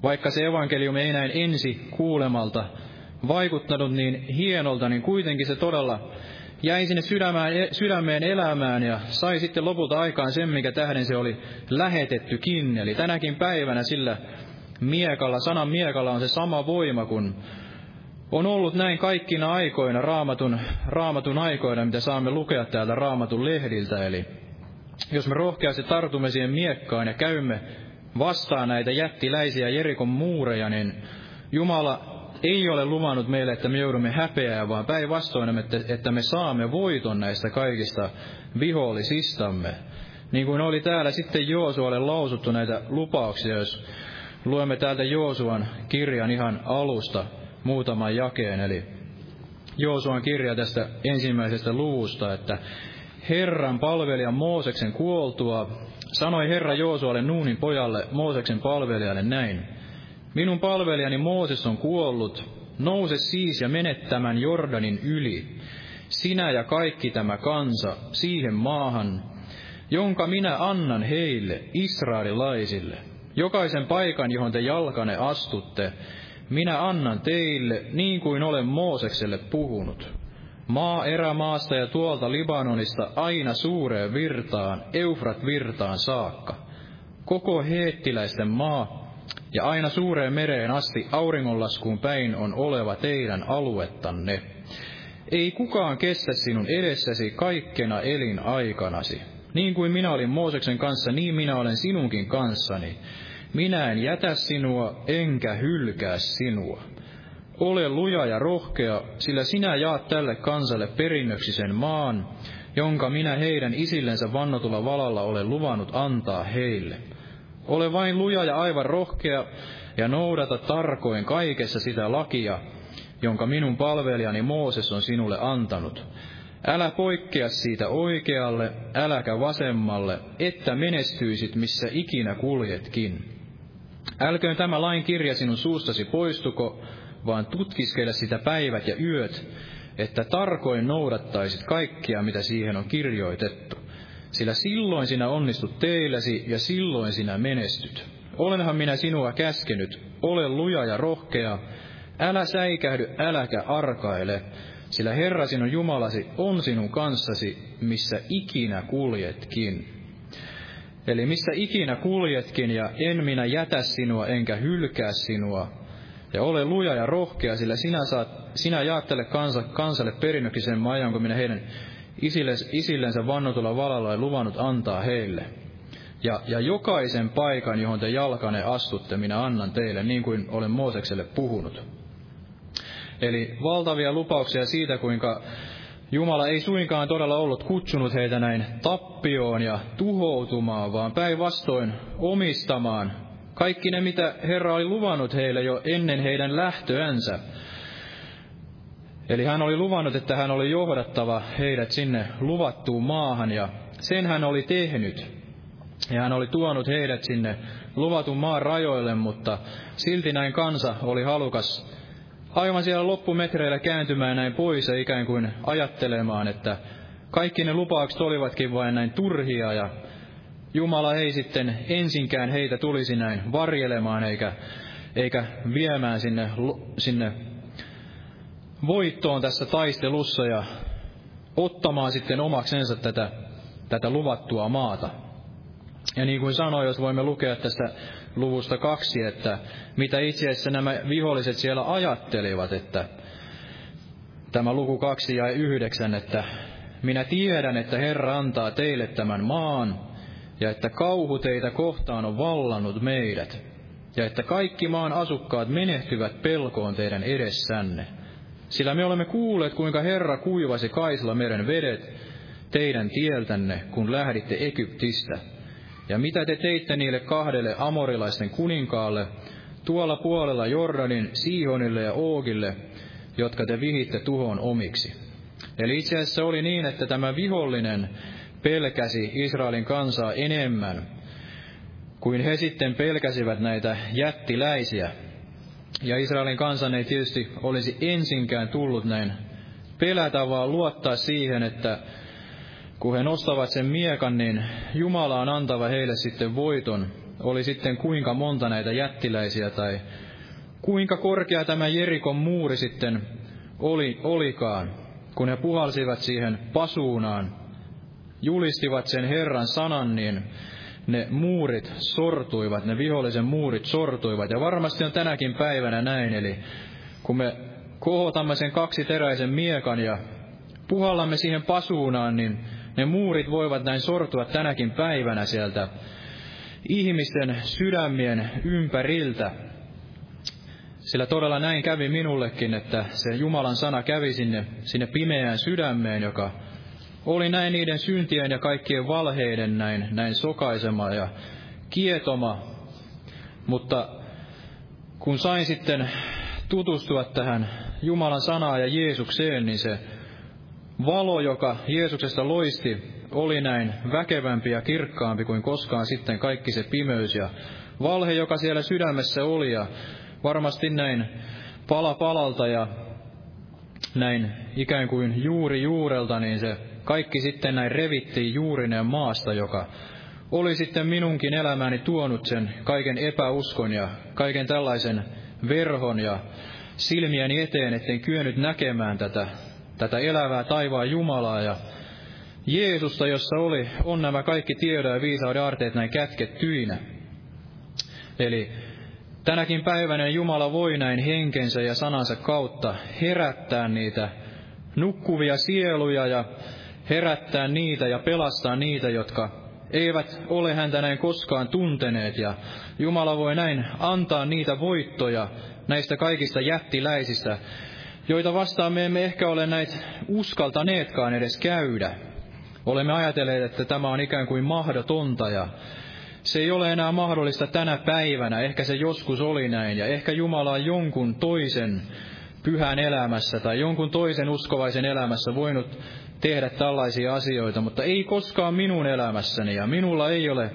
vaikka se evankeliumi ei näin ensi kuulemalta vaikuttanut niin hienolta, niin kuitenkin se todella jäi sinne sydämään, sydämeen elämään ja sai sitten lopulta aikaan sen, mikä tähden se oli lähetettykin. Eli tänäkin päivänä sillä miekalla, sanan miekalla on se sama voima kuin on ollut näin kaikkina aikoina, raamatun, raamatun aikoina, mitä saamme lukea täältä raamatun lehdiltä. Eli jos me rohkeasti tartumme siihen miekkaan ja käymme vastaan näitä jättiläisiä Jerikon muureja, niin Jumala ei ole luvannut meille, että me joudumme häpeää, vaan päinvastoin, että, että me saamme voiton näistä kaikista vihollisistamme. Niin kuin oli täällä sitten Joosualle lausuttu näitä lupauksia, jos luemme täältä Joosuan kirjan ihan alusta muutaman jakeen, eli Joosuan kirja tästä ensimmäisestä luvusta, että Herran palvelija Mooseksen kuoltua, sanoi Herra Joosualle Nuunin pojalle, Mooseksen palvelijalle näin. Minun palvelijani Mooses on kuollut, nouse siis ja mene tämän Jordanin yli, sinä ja kaikki tämä kansa, siihen maahan, jonka minä annan heille, israelilaisille. Jokaisen paikan, johon te jalkane astutte, minä annan teille, niin kuin olen Moosekselle puhunut. Maa erämaasta ja tuolta Libanonista aina suureen virtaan, Eufrat virtaan saakka. Koko heettiläisten maa ja aina suureen mereen asti auringonlaskuun päin on oleva teidän aluettanne. Ei kukaan kestä sinun edessäsi kaikkena elinaikanasi. Niin kuin minä olin Mooseksen kanssa, niin minä olen sinunkin kanssani. Minä en jätä sinua, enkä hylkää sinua. Ole luja ja rohkea, sillä sinä jaat tälle kansalle perinnöksi sen maan, jonka minä heidän isillensä vannotulla valalla olen luvannut antaa heille. Ole vain luja ja aivan rohkea ja noudata tarkoin kaikessa sitä lakia, jonka minun palvelijani Mooses on sinulle antanut. Älä poikkea siitä oikealle, äläkä vasemmalle, että menestyisit missä ikinä kuljetkin. Älköön tämä lain kirja sinun suustasi poistuko, vaan tutkiskele sitä päivät ja yöt, että tarkoin noudattaisit kaikkia, mitä siihen on kirjoitettu sillä silloin sinä onnistut teilläsi ja silloin sinä menestyt. Olenhan minä sinua käskenyt, ole luja ja rohkea, älä säikähdy, äläkä arkaile, sillä Herra sinun Jumalasi on sinun kanssasi, missä ikinä kuljetkin. Eli missä ikinä kuljetkin, ja en minä jätä sinua, enkä hylkää sinua. Ja ole luja ja rohkea, sillä sinä, saat, sinä jaat tälle kansa, kansalle perinnöksi sen maan, kun minä heidän isillensä vannotulla valalla ja luvannut antaa heille. Ja, ja jokaisen paikan, johon te jalkane astutte, minä annan teille, niin kuin olen Moosekselle puhunut. Eli valtavia lupauksia siitä, kuinka Jumala ei suinkaan todella ollut kutsunut heitä näin tappioon ja tuhoutumaan, vaan päinvastoin omistamaan kaikki ne, mitä Herra oli luvannut heille jo ennen heidän lähtöänsä. Eli hän oli luvannut, että hän oli johdattava heidät sinne luvattuun maahan ja sen hän oli tehnyt. Ja hän oli tuonut heidät sinne luvatun maan rajoille, mutta silti näin kansa oli halukas aivan siellä loppumetreillä kääntymään näin pois ja ikään kuin ajattelemaan, että kaikki ne lupaukset olivatkin vain näin turhia ja Jumala ei sitten ensinkään heitä tulisi näin varjelemaan eikä, eikä viemään sinne, sinne voittoon tässä taistelussa ja ottamaan sitten omaksensa tätä, tätä luvattua maata. Ja niin kuin sanoin, jos voimme lukea tästä luvusta kaksi, että mitä itse asiassa nämä viholliset siellä ajattelivat, että tämä luku kaksi ja yhdeksän, että minä tiedän, että Herra antaa teille tämän maan, ja että kauhu teitä kohtaan on vallannut meidät, ja että kaikki maan asukkaat menehtyvät pelkoon teidän edessänne. Sillä me olemme kuulleet, kuinka Herra kuivasi Kaisla meren vedet teidän tieltänne, kun lähditte Egyptistä. Ja mitä te teitte niille kahdelle amorilaisten kuninkaalle, tuolla puolella Jordanin, Siihonille ja Oogille, jotka te vihitte tuhon omiksi. Eli itse asiassa oli niin, että tämä vihollinen pelkäsi Israelin kansaa enemmän kuin he sitten pelkäsivät näitä jättiläisiä, ja Israelin kansan ei tietysti olisi ensinkään tullut näin pelätä, vaan luottaa siihen, että kun he nostavat sen miekan, niin Jumala on antava heille sitten voiton. Oli sitten kuinka monta näitä jättiläisiä tai kuinka korkea tämä Jerikon muuri sitten oli, olikaan, kun he puhalsivat siihen pasuunaan, julistivat sen Herran sanan, niin ne muurit sortuivat, ne vihollisen muurit sortuivat. Ja varmasti on tänäkin päivänä näin, eli kun me kohotamme sen kaksiteräisen miekan ja puhallamme siihen pasuunaan, niin ne muurit voivat näin sortua tänäkin päivänä sieltä ihmisten sydämien ympäriltä. Sillä todella näin kävi minullekin, että se Jumalan sana kävi sinne, sinne pimeään sydämeen, joka oli näin niiden syntien ja kaikkien valheiden näin, näin sokaisema ja kietoma. Mutta kun sain sitten tutustua tähän Jumalan sanaa ja Jeesukseen, niin se valo, joka Jeesuksesta loisti, oli näin väkevämpi ja kirkkaampi kuin koskaan sitten kaikki se pimeys ja valhe, joka siellä sydämessä oli. Ja varmasti näin pala palalta ja näin ikään kuin juuri juurelta, niin se kaikki sitten näin revittiin juurineen maasta, joka oli sitten minunkin elämääni tuonut sen kaiken epäuskon ja kaiken tällaisen verhon ja silmiäni eteen, etten kyennyt näkemään tätä, tätä elävää taivaan Jumalaa ja Jeesusta, jossa oli, on nämä kaikki tiedon ja viisauden arteet näin kätkettyinä. Eli tänäkin päivänä Jumala voi näin henkensä ja sanansa kautta herättää niitä nukkuvia sieluja ja herättää niitä ja pelastaa niitä, jotka eivät ole häntä näin koskaan tunteneet. Ja Jumala voi näin antaa niitä voittoja näistä kaikista jättiläisistä, joita vastaan me emme ehkä ole näitä uskaltaneetkaan edes käydä. Olemme ajatelleet, että tämä on ikään kuin mahdotonta ja se ei ole enää mahdollista tänä päivänä. Ehkä se joskus oli näin ja ehkä Jumala on jonkun toisen pyhän elämässä tai jonkun toisen uskovaisen elämässä voinut tehdä tällaisia asioita, mutta ei koskaan minun elämässäni ja minulla ei ole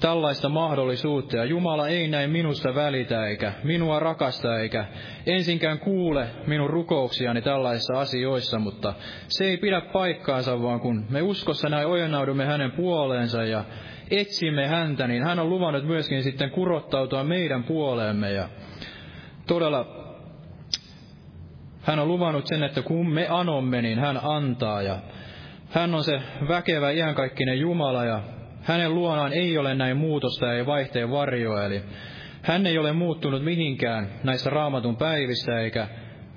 tällaista mahdollisuutta ja Jumala ei näin minusta välitä eikä minua rakasta eikä ensinkään kuule minun rukouksiani tällaisissa asioissa, mutta se ei pidä paikkaansa, vaan kun me uskossa näin ojennaudumme hänen puoleensa ja etsimme häntä, niin hän on luvannut myöskin sitten kurottautua meidän puoleemme ja todella hän on luvannut sen, että kun me anomme, niin hän antaa ja hän on se väkevä iankaikkinen Jumala ja hänen luonaan ei ole näin muutosta ja vaihteen varjoa, eli hän ei ole muuttunut mihinkään näistä raamatun päivistä, eikä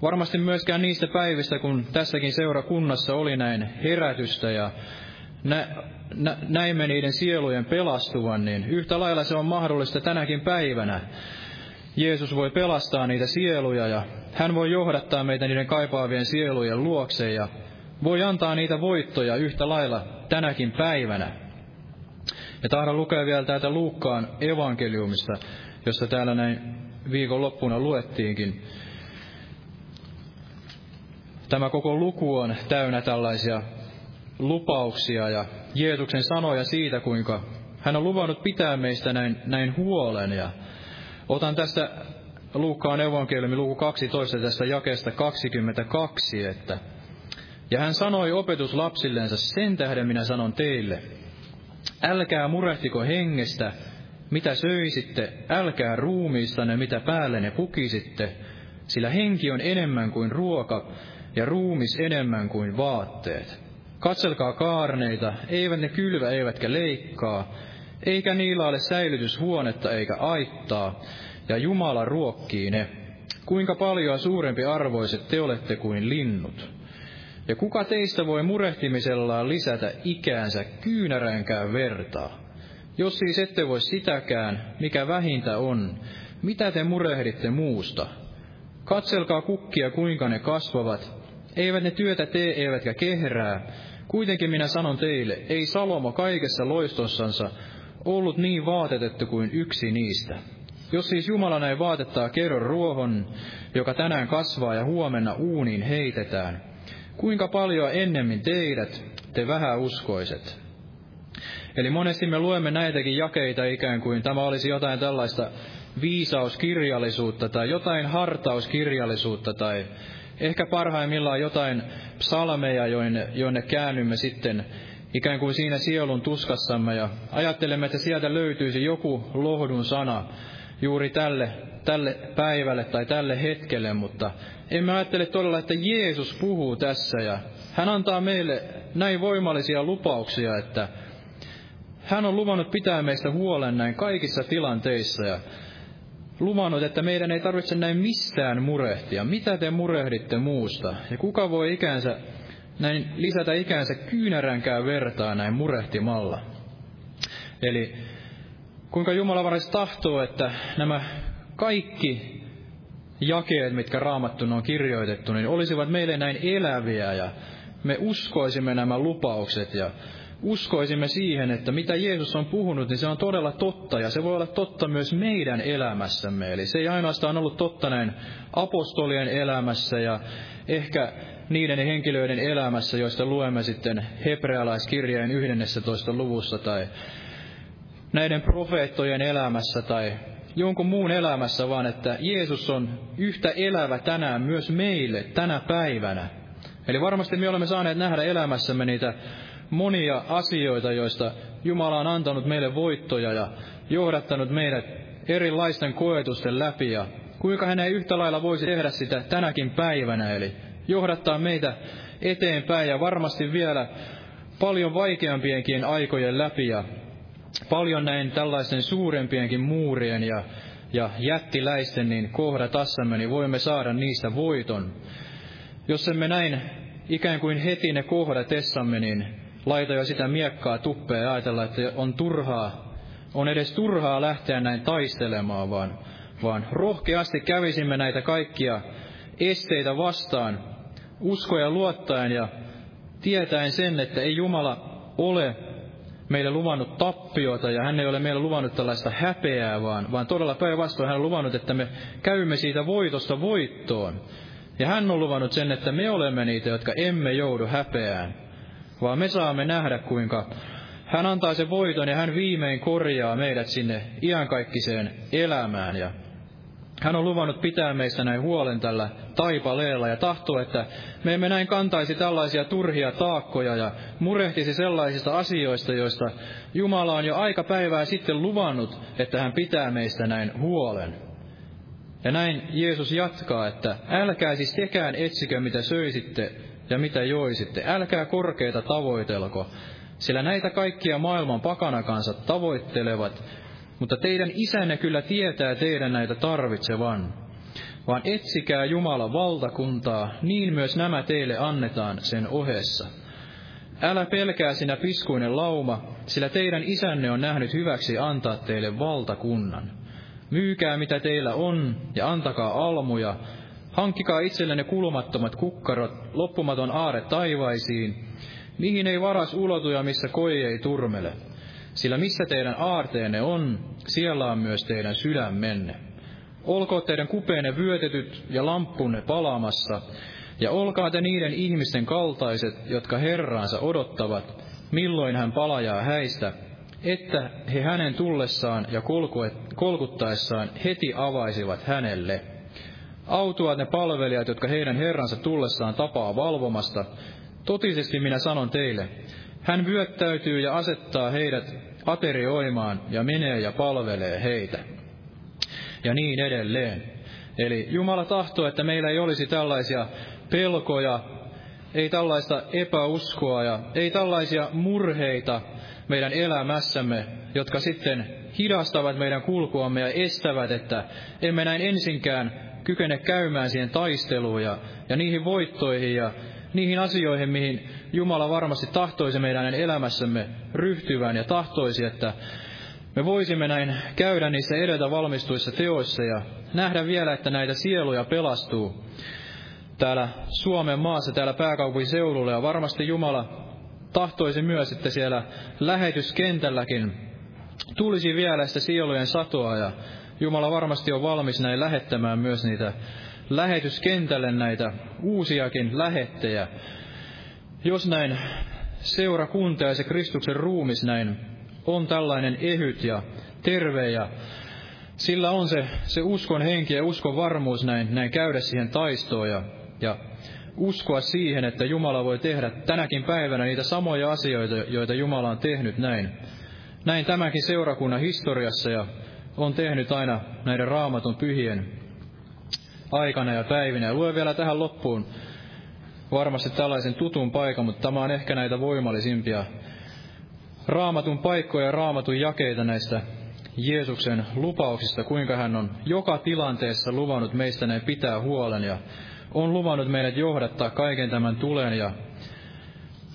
varmasti myöskään niistä päivistä, kun tässäkin seurakunnassa oli näin herätystä ja nä, nä, näimme niiden sielujen pelastuvan, niin yhtä lailla se on mahdollista tänäkin päivänä. Jeesus voi pelastaa niitä sieluja ja hän voi johdattaa meitä niiden kaipaavien sielujen luokse ja voi antaa niitä voittoja yhtä lailla tänäkin päivänä. Ja tahdon lukea vielä täältä Luukkaan evankeliumista, josta täällä näin viikon loppuna luettiinkin. Tämä koko luku on täynnä tällaisia lupauksia ja Jeesuksen sanoja siitä, kuinka hän on luvannut pitää meistä näin, näin huolen. Ja otan tästä Luukkaan evankeliumi luku 12 tästä jakeesta 22, että ja hän sanoi opetuslapsillensa, sen tähden minä sanon teille, älkää murehtiko hengestä, mitä söisitte, älkää ruumiistanne, mitä päällenne pukisitte, sillä henki on enemmän kuin ruoka ja ruumis enemmän kuin vaatteet. Katselkaa kaarneita, eivät ne kylvä eivätkä leikkaa, eikä niillä ole säilytyshuonetta eikä aittaa, ja Jumala ruokkii ne. Kuinka paljon suurempi arvoiset te olette kuin linnut. Ja kuka teistä voi murehtimisellaan lisätä ikäänsä kyynäräänkään vertaa? Jos siis ette voi sitäkään, mikä vähintä on, mitä te murehditte muusta? Katselkaa kukkia, kuinka ne kasvavat. Eivät ne työtä tee, eivätkä kehrää. Kuitenkin minä sanon teille, ei Salomo kaikessa loistossansa ollut niin vaatetettu kuin yksi niistä. Jos siis Jumala näin vaatettaa kerron ruohon, joka tänään kasvaa ja huomenna uuniin heitetään, kuinka paljon ennemmin teidät, te vähäuskoiset. Eli monesti me luemme näitäkin jakeita ikään kuin tämä olisi jotain tällaista viisauskirjallisuutta tai jotain hartauskirjallisuutta tai ehkä parhaimmillaan jotain psalmeja, joille, joille käännymme sitten ikään kuin siinä sielun tuskassamme ja ajattelemme, että sieltä löytyisi joku lohdun sana juuri tälle, tälle päivälle tai tälle hetkelle, mutta emme ajattele todella, että Jeesus puhuu tässä ja hän antaa meille näin voimallisia lupauksia, että hän on luvannut pitää meistä huolen näin kaikissa tilanteissa ja luvannut, että meidän ei tarvitse näin mistään murehtia. Mitä te murehditte muusta? Ja kuka voi ikänsä näin lisätä ikänsä kyynäränkään vertaa näin murehtimalla? Eli kuinka Jumala varmasti tahtoo, että nämä kaikki jakeet, mitkä raamattuna on kirjoitettu, niin olisivat meille näin eläviä ja me uskoisimme nämä lupaukset ja uskoisimme siihen, että mitä Jeesus on puhunut, niin se on todella totta, ja se voi olla totta myös meidän elämässämme. Eli se ei ainoastaan ollut totta näin apostolien elämässä ja ehkä niiden henkilöiden elämässä, joista luemme sitten hebrealaiskirjeen 11. luvussa tai näiden profeettojen elämässä tai jonkun muun elämässä, vaan että Jeesus on yhtä elävä tänään myös meille tänä päivänä. Eli varmasti me olemme saaneet nähdä elämässämme niitä monia asioita, joista Jumala on antanut meille voittoja ja johdattanut meidät erilaisten koetusten läpi ja kuinka hän ei yhtä lailla voisi tehdä sitä tänäkin päivänä, eli johdattaa meitä eteenpäin ja varmasti vielä paljon vaikeampienkin aikojen läpi ja paljon näin tällaisten suurempienkin muurien ja, ja jättiläisten niin kohdatassamme, niin voimme saada niistä voiton. Jos emme näin ikään kuin heti ne kohdatessamme, niin laita jo sitä miekkaa tuppea ja ajatella, että on turhaa, on edes turhaa lähteä näin taistelemaan, vaan, vaan rohkeasti kävisimme näitä kaikkia esteitä vastaan, uskoja luottaen ja tietäen sen, että ei Jumala ole meille luvannut tappiota ja hän ei ole meille luvannut tällaista häpeää, vaan, vaan todella päinvastoin hän on luvannut, että me käymme siitä voitosta voittoon. Ja hän on luvannut sen, että me olemme niitä, jotka emme joudu häpeään vaan me saamme nähdä, kuinka hän antaa sen voiton ja hän viimein korjaa meidät sinne iankaikkiseen elämään. Ja hän on luvannut pitää meistä näin huolen tällä taipaleella ja tahtoo, että me emme näin kantaisi tällaisia turhia taakkoja ja murehtisi sellaisista asioista, joista Jumala on jo aika päivää sitten luvannut, että hän pitää meistä näin huolen. Ja näin Jeesus jatkaa, että älkää siis tekään etsikö mitä söisitte ja mitä joisitte. Älkää korkeita tavoitelko, sillä näitä kaikkia maailman pakanakansat tavoittelevat, mutta teidän isänne kyllä tietää teidän näitä tarvitsevan. Vaan etsikää Jumalan valtakuntaa, niin myös nämä teille annetaan sen ohessa. Älä pelkää sinä piskuinen lauma, sillä teidän isänne on nähnyt hyväksi antaa teille valtakunnan. Myykää mitä teillä on ja antakaa almuja, Hankkikaa itsellenne kulumattomat kukkarot, loppumaton aare taivaisiin, mihin ei varas ulotu ja missä koi ei turmele. Sillä missä teidän aarteenne on, siellä on myös teidän sydämenne. Olkoon teidän kupeenne vyötetyt ja lampunne palaamassa, ja olkaa te niiden ihmisten kaltaiset, jotka Herraansa odottavat, milloin hän palajaa häistä, että he hänen tullessaan ja kolkuttaessaan heti avaisivat hänelle. Autuaat ne palvelijat, jotka heidän herransa tullessaan tapaa valvomasta. Totisesti minä sanon teille, hän vyöttäytyy ja asettaa heidät aterioimaan ja menee ja palvelee heitä. Ja niin edelleen. Eli Jumala tahtoo, että meillä ei olisi tällaisia pelkoja, ei tällaista epäuskoa ja ei tällaisia murheita meidän elämässämme, jotka sitten hidastavat meidän kulkuamme ja estävät, että emme näin ensinkään kykene käymään siihen taisteluun ja, ja niihin voittoihin ja niihin asioihin, mihin Jumala varmasti tahtoisi meidän elämässämme ryhtyvän ja tahtoisi, että me voisimme näin käydä niissä edeltä valmistuissa teoissa ja nähdä vielä, että näitä sieluja pelastuu täällä Suomen maassa, täällä pääkaupunkiseudulla ja varmasti Jumala tahtoisi myös, että siellä lähetyskentälläkin tulisi vielä sitä sielujen satoa ja Jumala varmasti on valmis näin lähettämään myös niitä lähetyskentälle näitä uusiakin lähettejä. Jos näin seurakunta ja se Kristuksen ruumis näin on tällainen ehyt ja terve ja sillä on se, se uskon henki ja uskon varmuus näin, näin käydä siihen taistoon ja, ja uskoa siihen, että Jumala voi tehdä tänäkin päivänä niitä samoja asioita, joita Jumala on tehnyt näin. Näin tämänkin seurakunnan historiassa ja on tehnyt aina näiden raamatun pyhien aikana ja päivinä. Ja luen vielä tähän loppuun varmasti tällaisen tutun paikan, mutta tämä on ehkä näitä voimallisimpia raamatun paikkoja ja raamatun jakeita näistä Jeesuksen lupauksista, kuinka hän on joka tilanteessa luvannut meistä näin pitää huolen ja on luvannut meidät johdattaa kaiken tämän tulen ja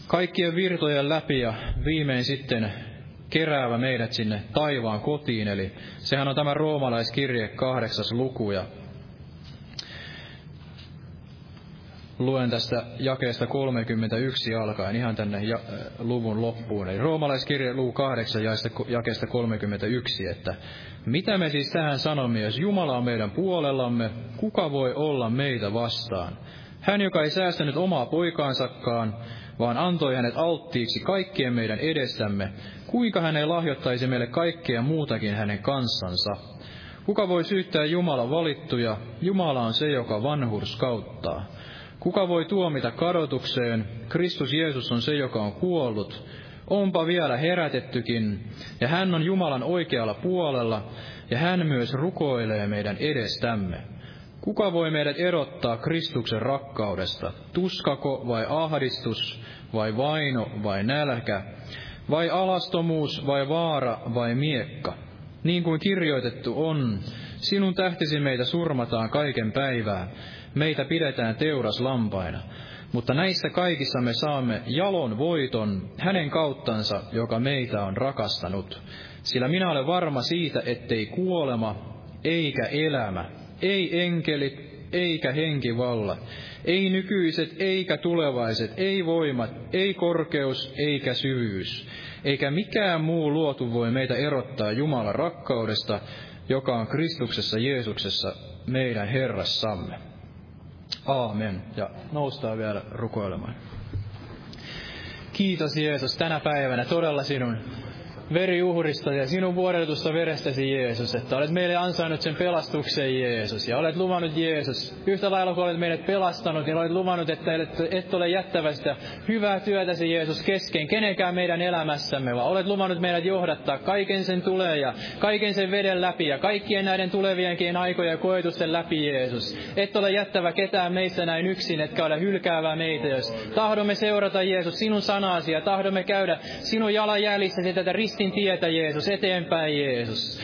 kaikkien virtojen läpi ja viimein sitten keräävä meidät sinne taivaan kotiin. Eli sehän on tämä roomalaiskirje kahdeksas luku ja luen tästä jakeesta 31 alkaen ihan tänne ja, luvun loppuun. Eli roomalaiskirje luku 8 jakeesta 31, että mitä me siis tähän sanomme, jos Jumala on meidän puolellamme, kuka voi olla meitä vastaan? Hän, joka ei säästänyt omaa poikaansakaan, vaan antoi hänet alttiiksi kaikkien meidän edessämme, kuinka hän ei lahjoittaisi meille kaikkea muutakin hänen kanssansa? Kuka voi syyttää Jumalan valittuja? Jumala on se, joka vanhurskauttaa. Kuka voi tuomita kadotukseen? Kristus Jeesus on se, joka on kuollut. Onpa vielä herätettykin, ja hän on Jumalan oikealla puolella, ja hän myös rukoilee meidän edestämme. Kuka voi meidät erottaa Kristuksen rakkaudesta? Tuskako vai ahdistus, vai vaino vai nälkä, vai alastomuus vai vaara vai miekka? Niin kuin kirjoitettu on, sinun tähtisi meitä surmataan kaiken päivää, meitä pidetään teuraslampaina. Mutta näissä kaikissa me saamme jalon voiton hänen kauttansa, joka meitä on rakastanut. Sillä minä olen varma siitä, ettei kuolema, eikä elämä, ei enkelit, eikä henkivalla, ei nykyiset eikä tulevaiset, ei voimat, ei korkeus eikä syvyys, eikä mikään muu luotu voi meitä erottaa Jumalan rakkaudesta, joka on Kristuksessa Jeesuksessa meidän Herrassamme. Aamen. Ja noustaan vielä rukoilemaan. Kiitos Jeesus tänä päivänä todella sinun veriuhrista ja sinun vuodetusta verestäsi Jeesus, että olet meille ansainnut sen pelastuksen Jeesus. Ja olet luvannut Jeesus, yhtä lailla kun olet meidät pelastanut, niin olet luvannut, että et, ole jättävästä hyvää työtäsi Jeesus kesken kenenkään meidän elämässämme, vaan olet luvannut meidät johdattaa kaiken sen tulee ja kaiken sen veden läpi ja kaikkien näiden tulevienkin aikojen ja koetusten läpi Jeesus. Et ole jättävä ketään meissä näin yksin, etkä ole hylkäävää meitä, jos tahdomme seurata Jeesus sinun sanasi ja tahdomme käydä sinun jalanjäljissä tätä rist ristin tietä Jeesus, eteenpäin Jeesus.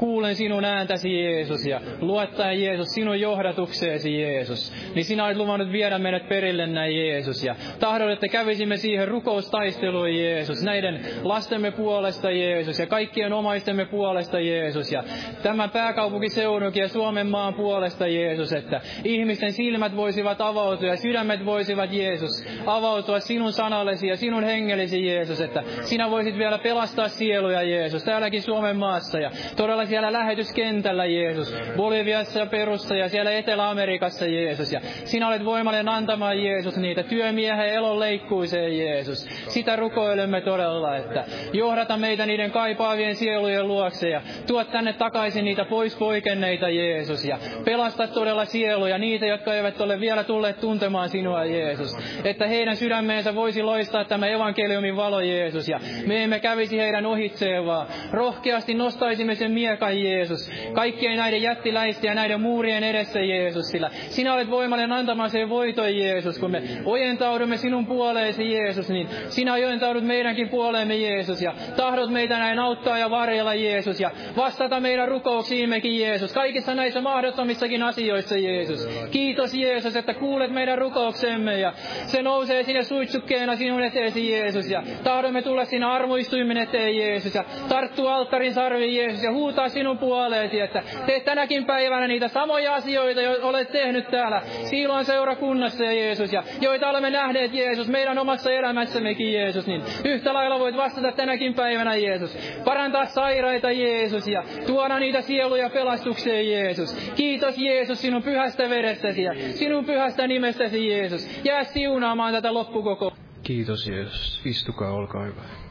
Kuulen sinun ääntäsi Jeesus ja luottaen Jeesus sinun johdatukseesi Jeesus. Niin sinä olet luvannut viedä meidät perille näin Jeesus. Ja tahdon, että kävisimme siihen rukoustaisteluun Jeesus. Näiden lastemme puolesta Jeesus ja kaikkien omaistemme puolesta Jeesus. Ja tämän pääkaupunkiseudunkin ja Suomen maan puolesta Jeesus. Että ihmisten silmät voisivat avautua ja sydämet voisivat Jeesus avautua sinun sanallesi ja sinun hengellesi Jeesus. Että sinä voisit vielä pelastaa sieluja Jeesus täälläkin Suomen maassa. Ja todella siellä lähetyskentällä, Jeesus. Boliviassa Perussa ja siellä Etelä-Amerikassa, Jeesus. Ja sinä olet voimallinen antamaan, Jeesus, niitä työmiehen elon leikkuiseen, Jeesus. Sitä rukoilemme todella, että johdata meitä niiden kaipaavien sielujen luokse ja tuo tänne takaisin niitä pois poikenneita, Jeesus. Ja pelasta todella sieluja, niitä, jotka eivät ole vielä tulleet tuntemaan sinua, Jeesus. Että heidän sydämeensä voisi loistaa tämä evankeliumin valo, Jeesus. Ja me emme kävisi heidän ohitseen, vaan rohkeasti nostaisimme sen miehen kai Jeesus. Kaikkien näiden jättiläisten ja näiden muurien edessä Jeesus, sillä sinä olet voimallinen antamaan sen voiton Jeesus. Kun me ojentaudumme sinun puoleesi Jeesus, niin sinä ojentaudut meidänkin puoleemme Jeesus. Ja tahdot meitä näin auttaa ja varjella Jeesus. Ja vastata meidän rukouksiimmekin Jeesus. Kaikissa näissä mahdottomissakin asioissa Jeesus. Kiitos Jeesus, että kuulet meidän rukouksemme ja se nousee sinne suitsukkeena sinun eteesi Jeesus. Ja tahdomme tulla sinä armoistuimen eteen Jeesus ja tarttua alttarin sarviin Jeesus ja huutaa sinun puoleesi, että teet tänäkin päivänä niitä samoja asioita, joita olet tehnyt täällä Siiloan seurakunnassa ja Jeesus, ja joita olemme nähneet Jeesus meidän omassa elämässämmekin Jeesus, niin yhtä lailla voit vastata tänäkin päivänä Jeesus. Parantaa sairaita Jeesus ja tuoda niitä sieluja pelastukseen Jeesus. Kiitos Jeesus sinun pyhästä verestäsi ja sinun pyhästä nimestäsi Jeesus. Jää siunaamaan tätä loppukoko. Kiitos Jeesus. Istukaa, olkaa hyvä.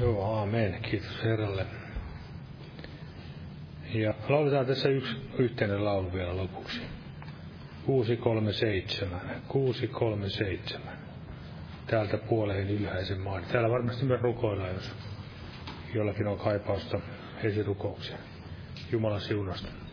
Joo, aamen. Kiitos Herralle. Ja Lauletaan tässä yksi yhteinen laulu vielä lopuksi. 637, 637. Täältä puoleen ylhäisen maan. Täällä varmasti me rukoillaan, jos jollakin on kaipausta esirukouksia. Jumalan siunasta.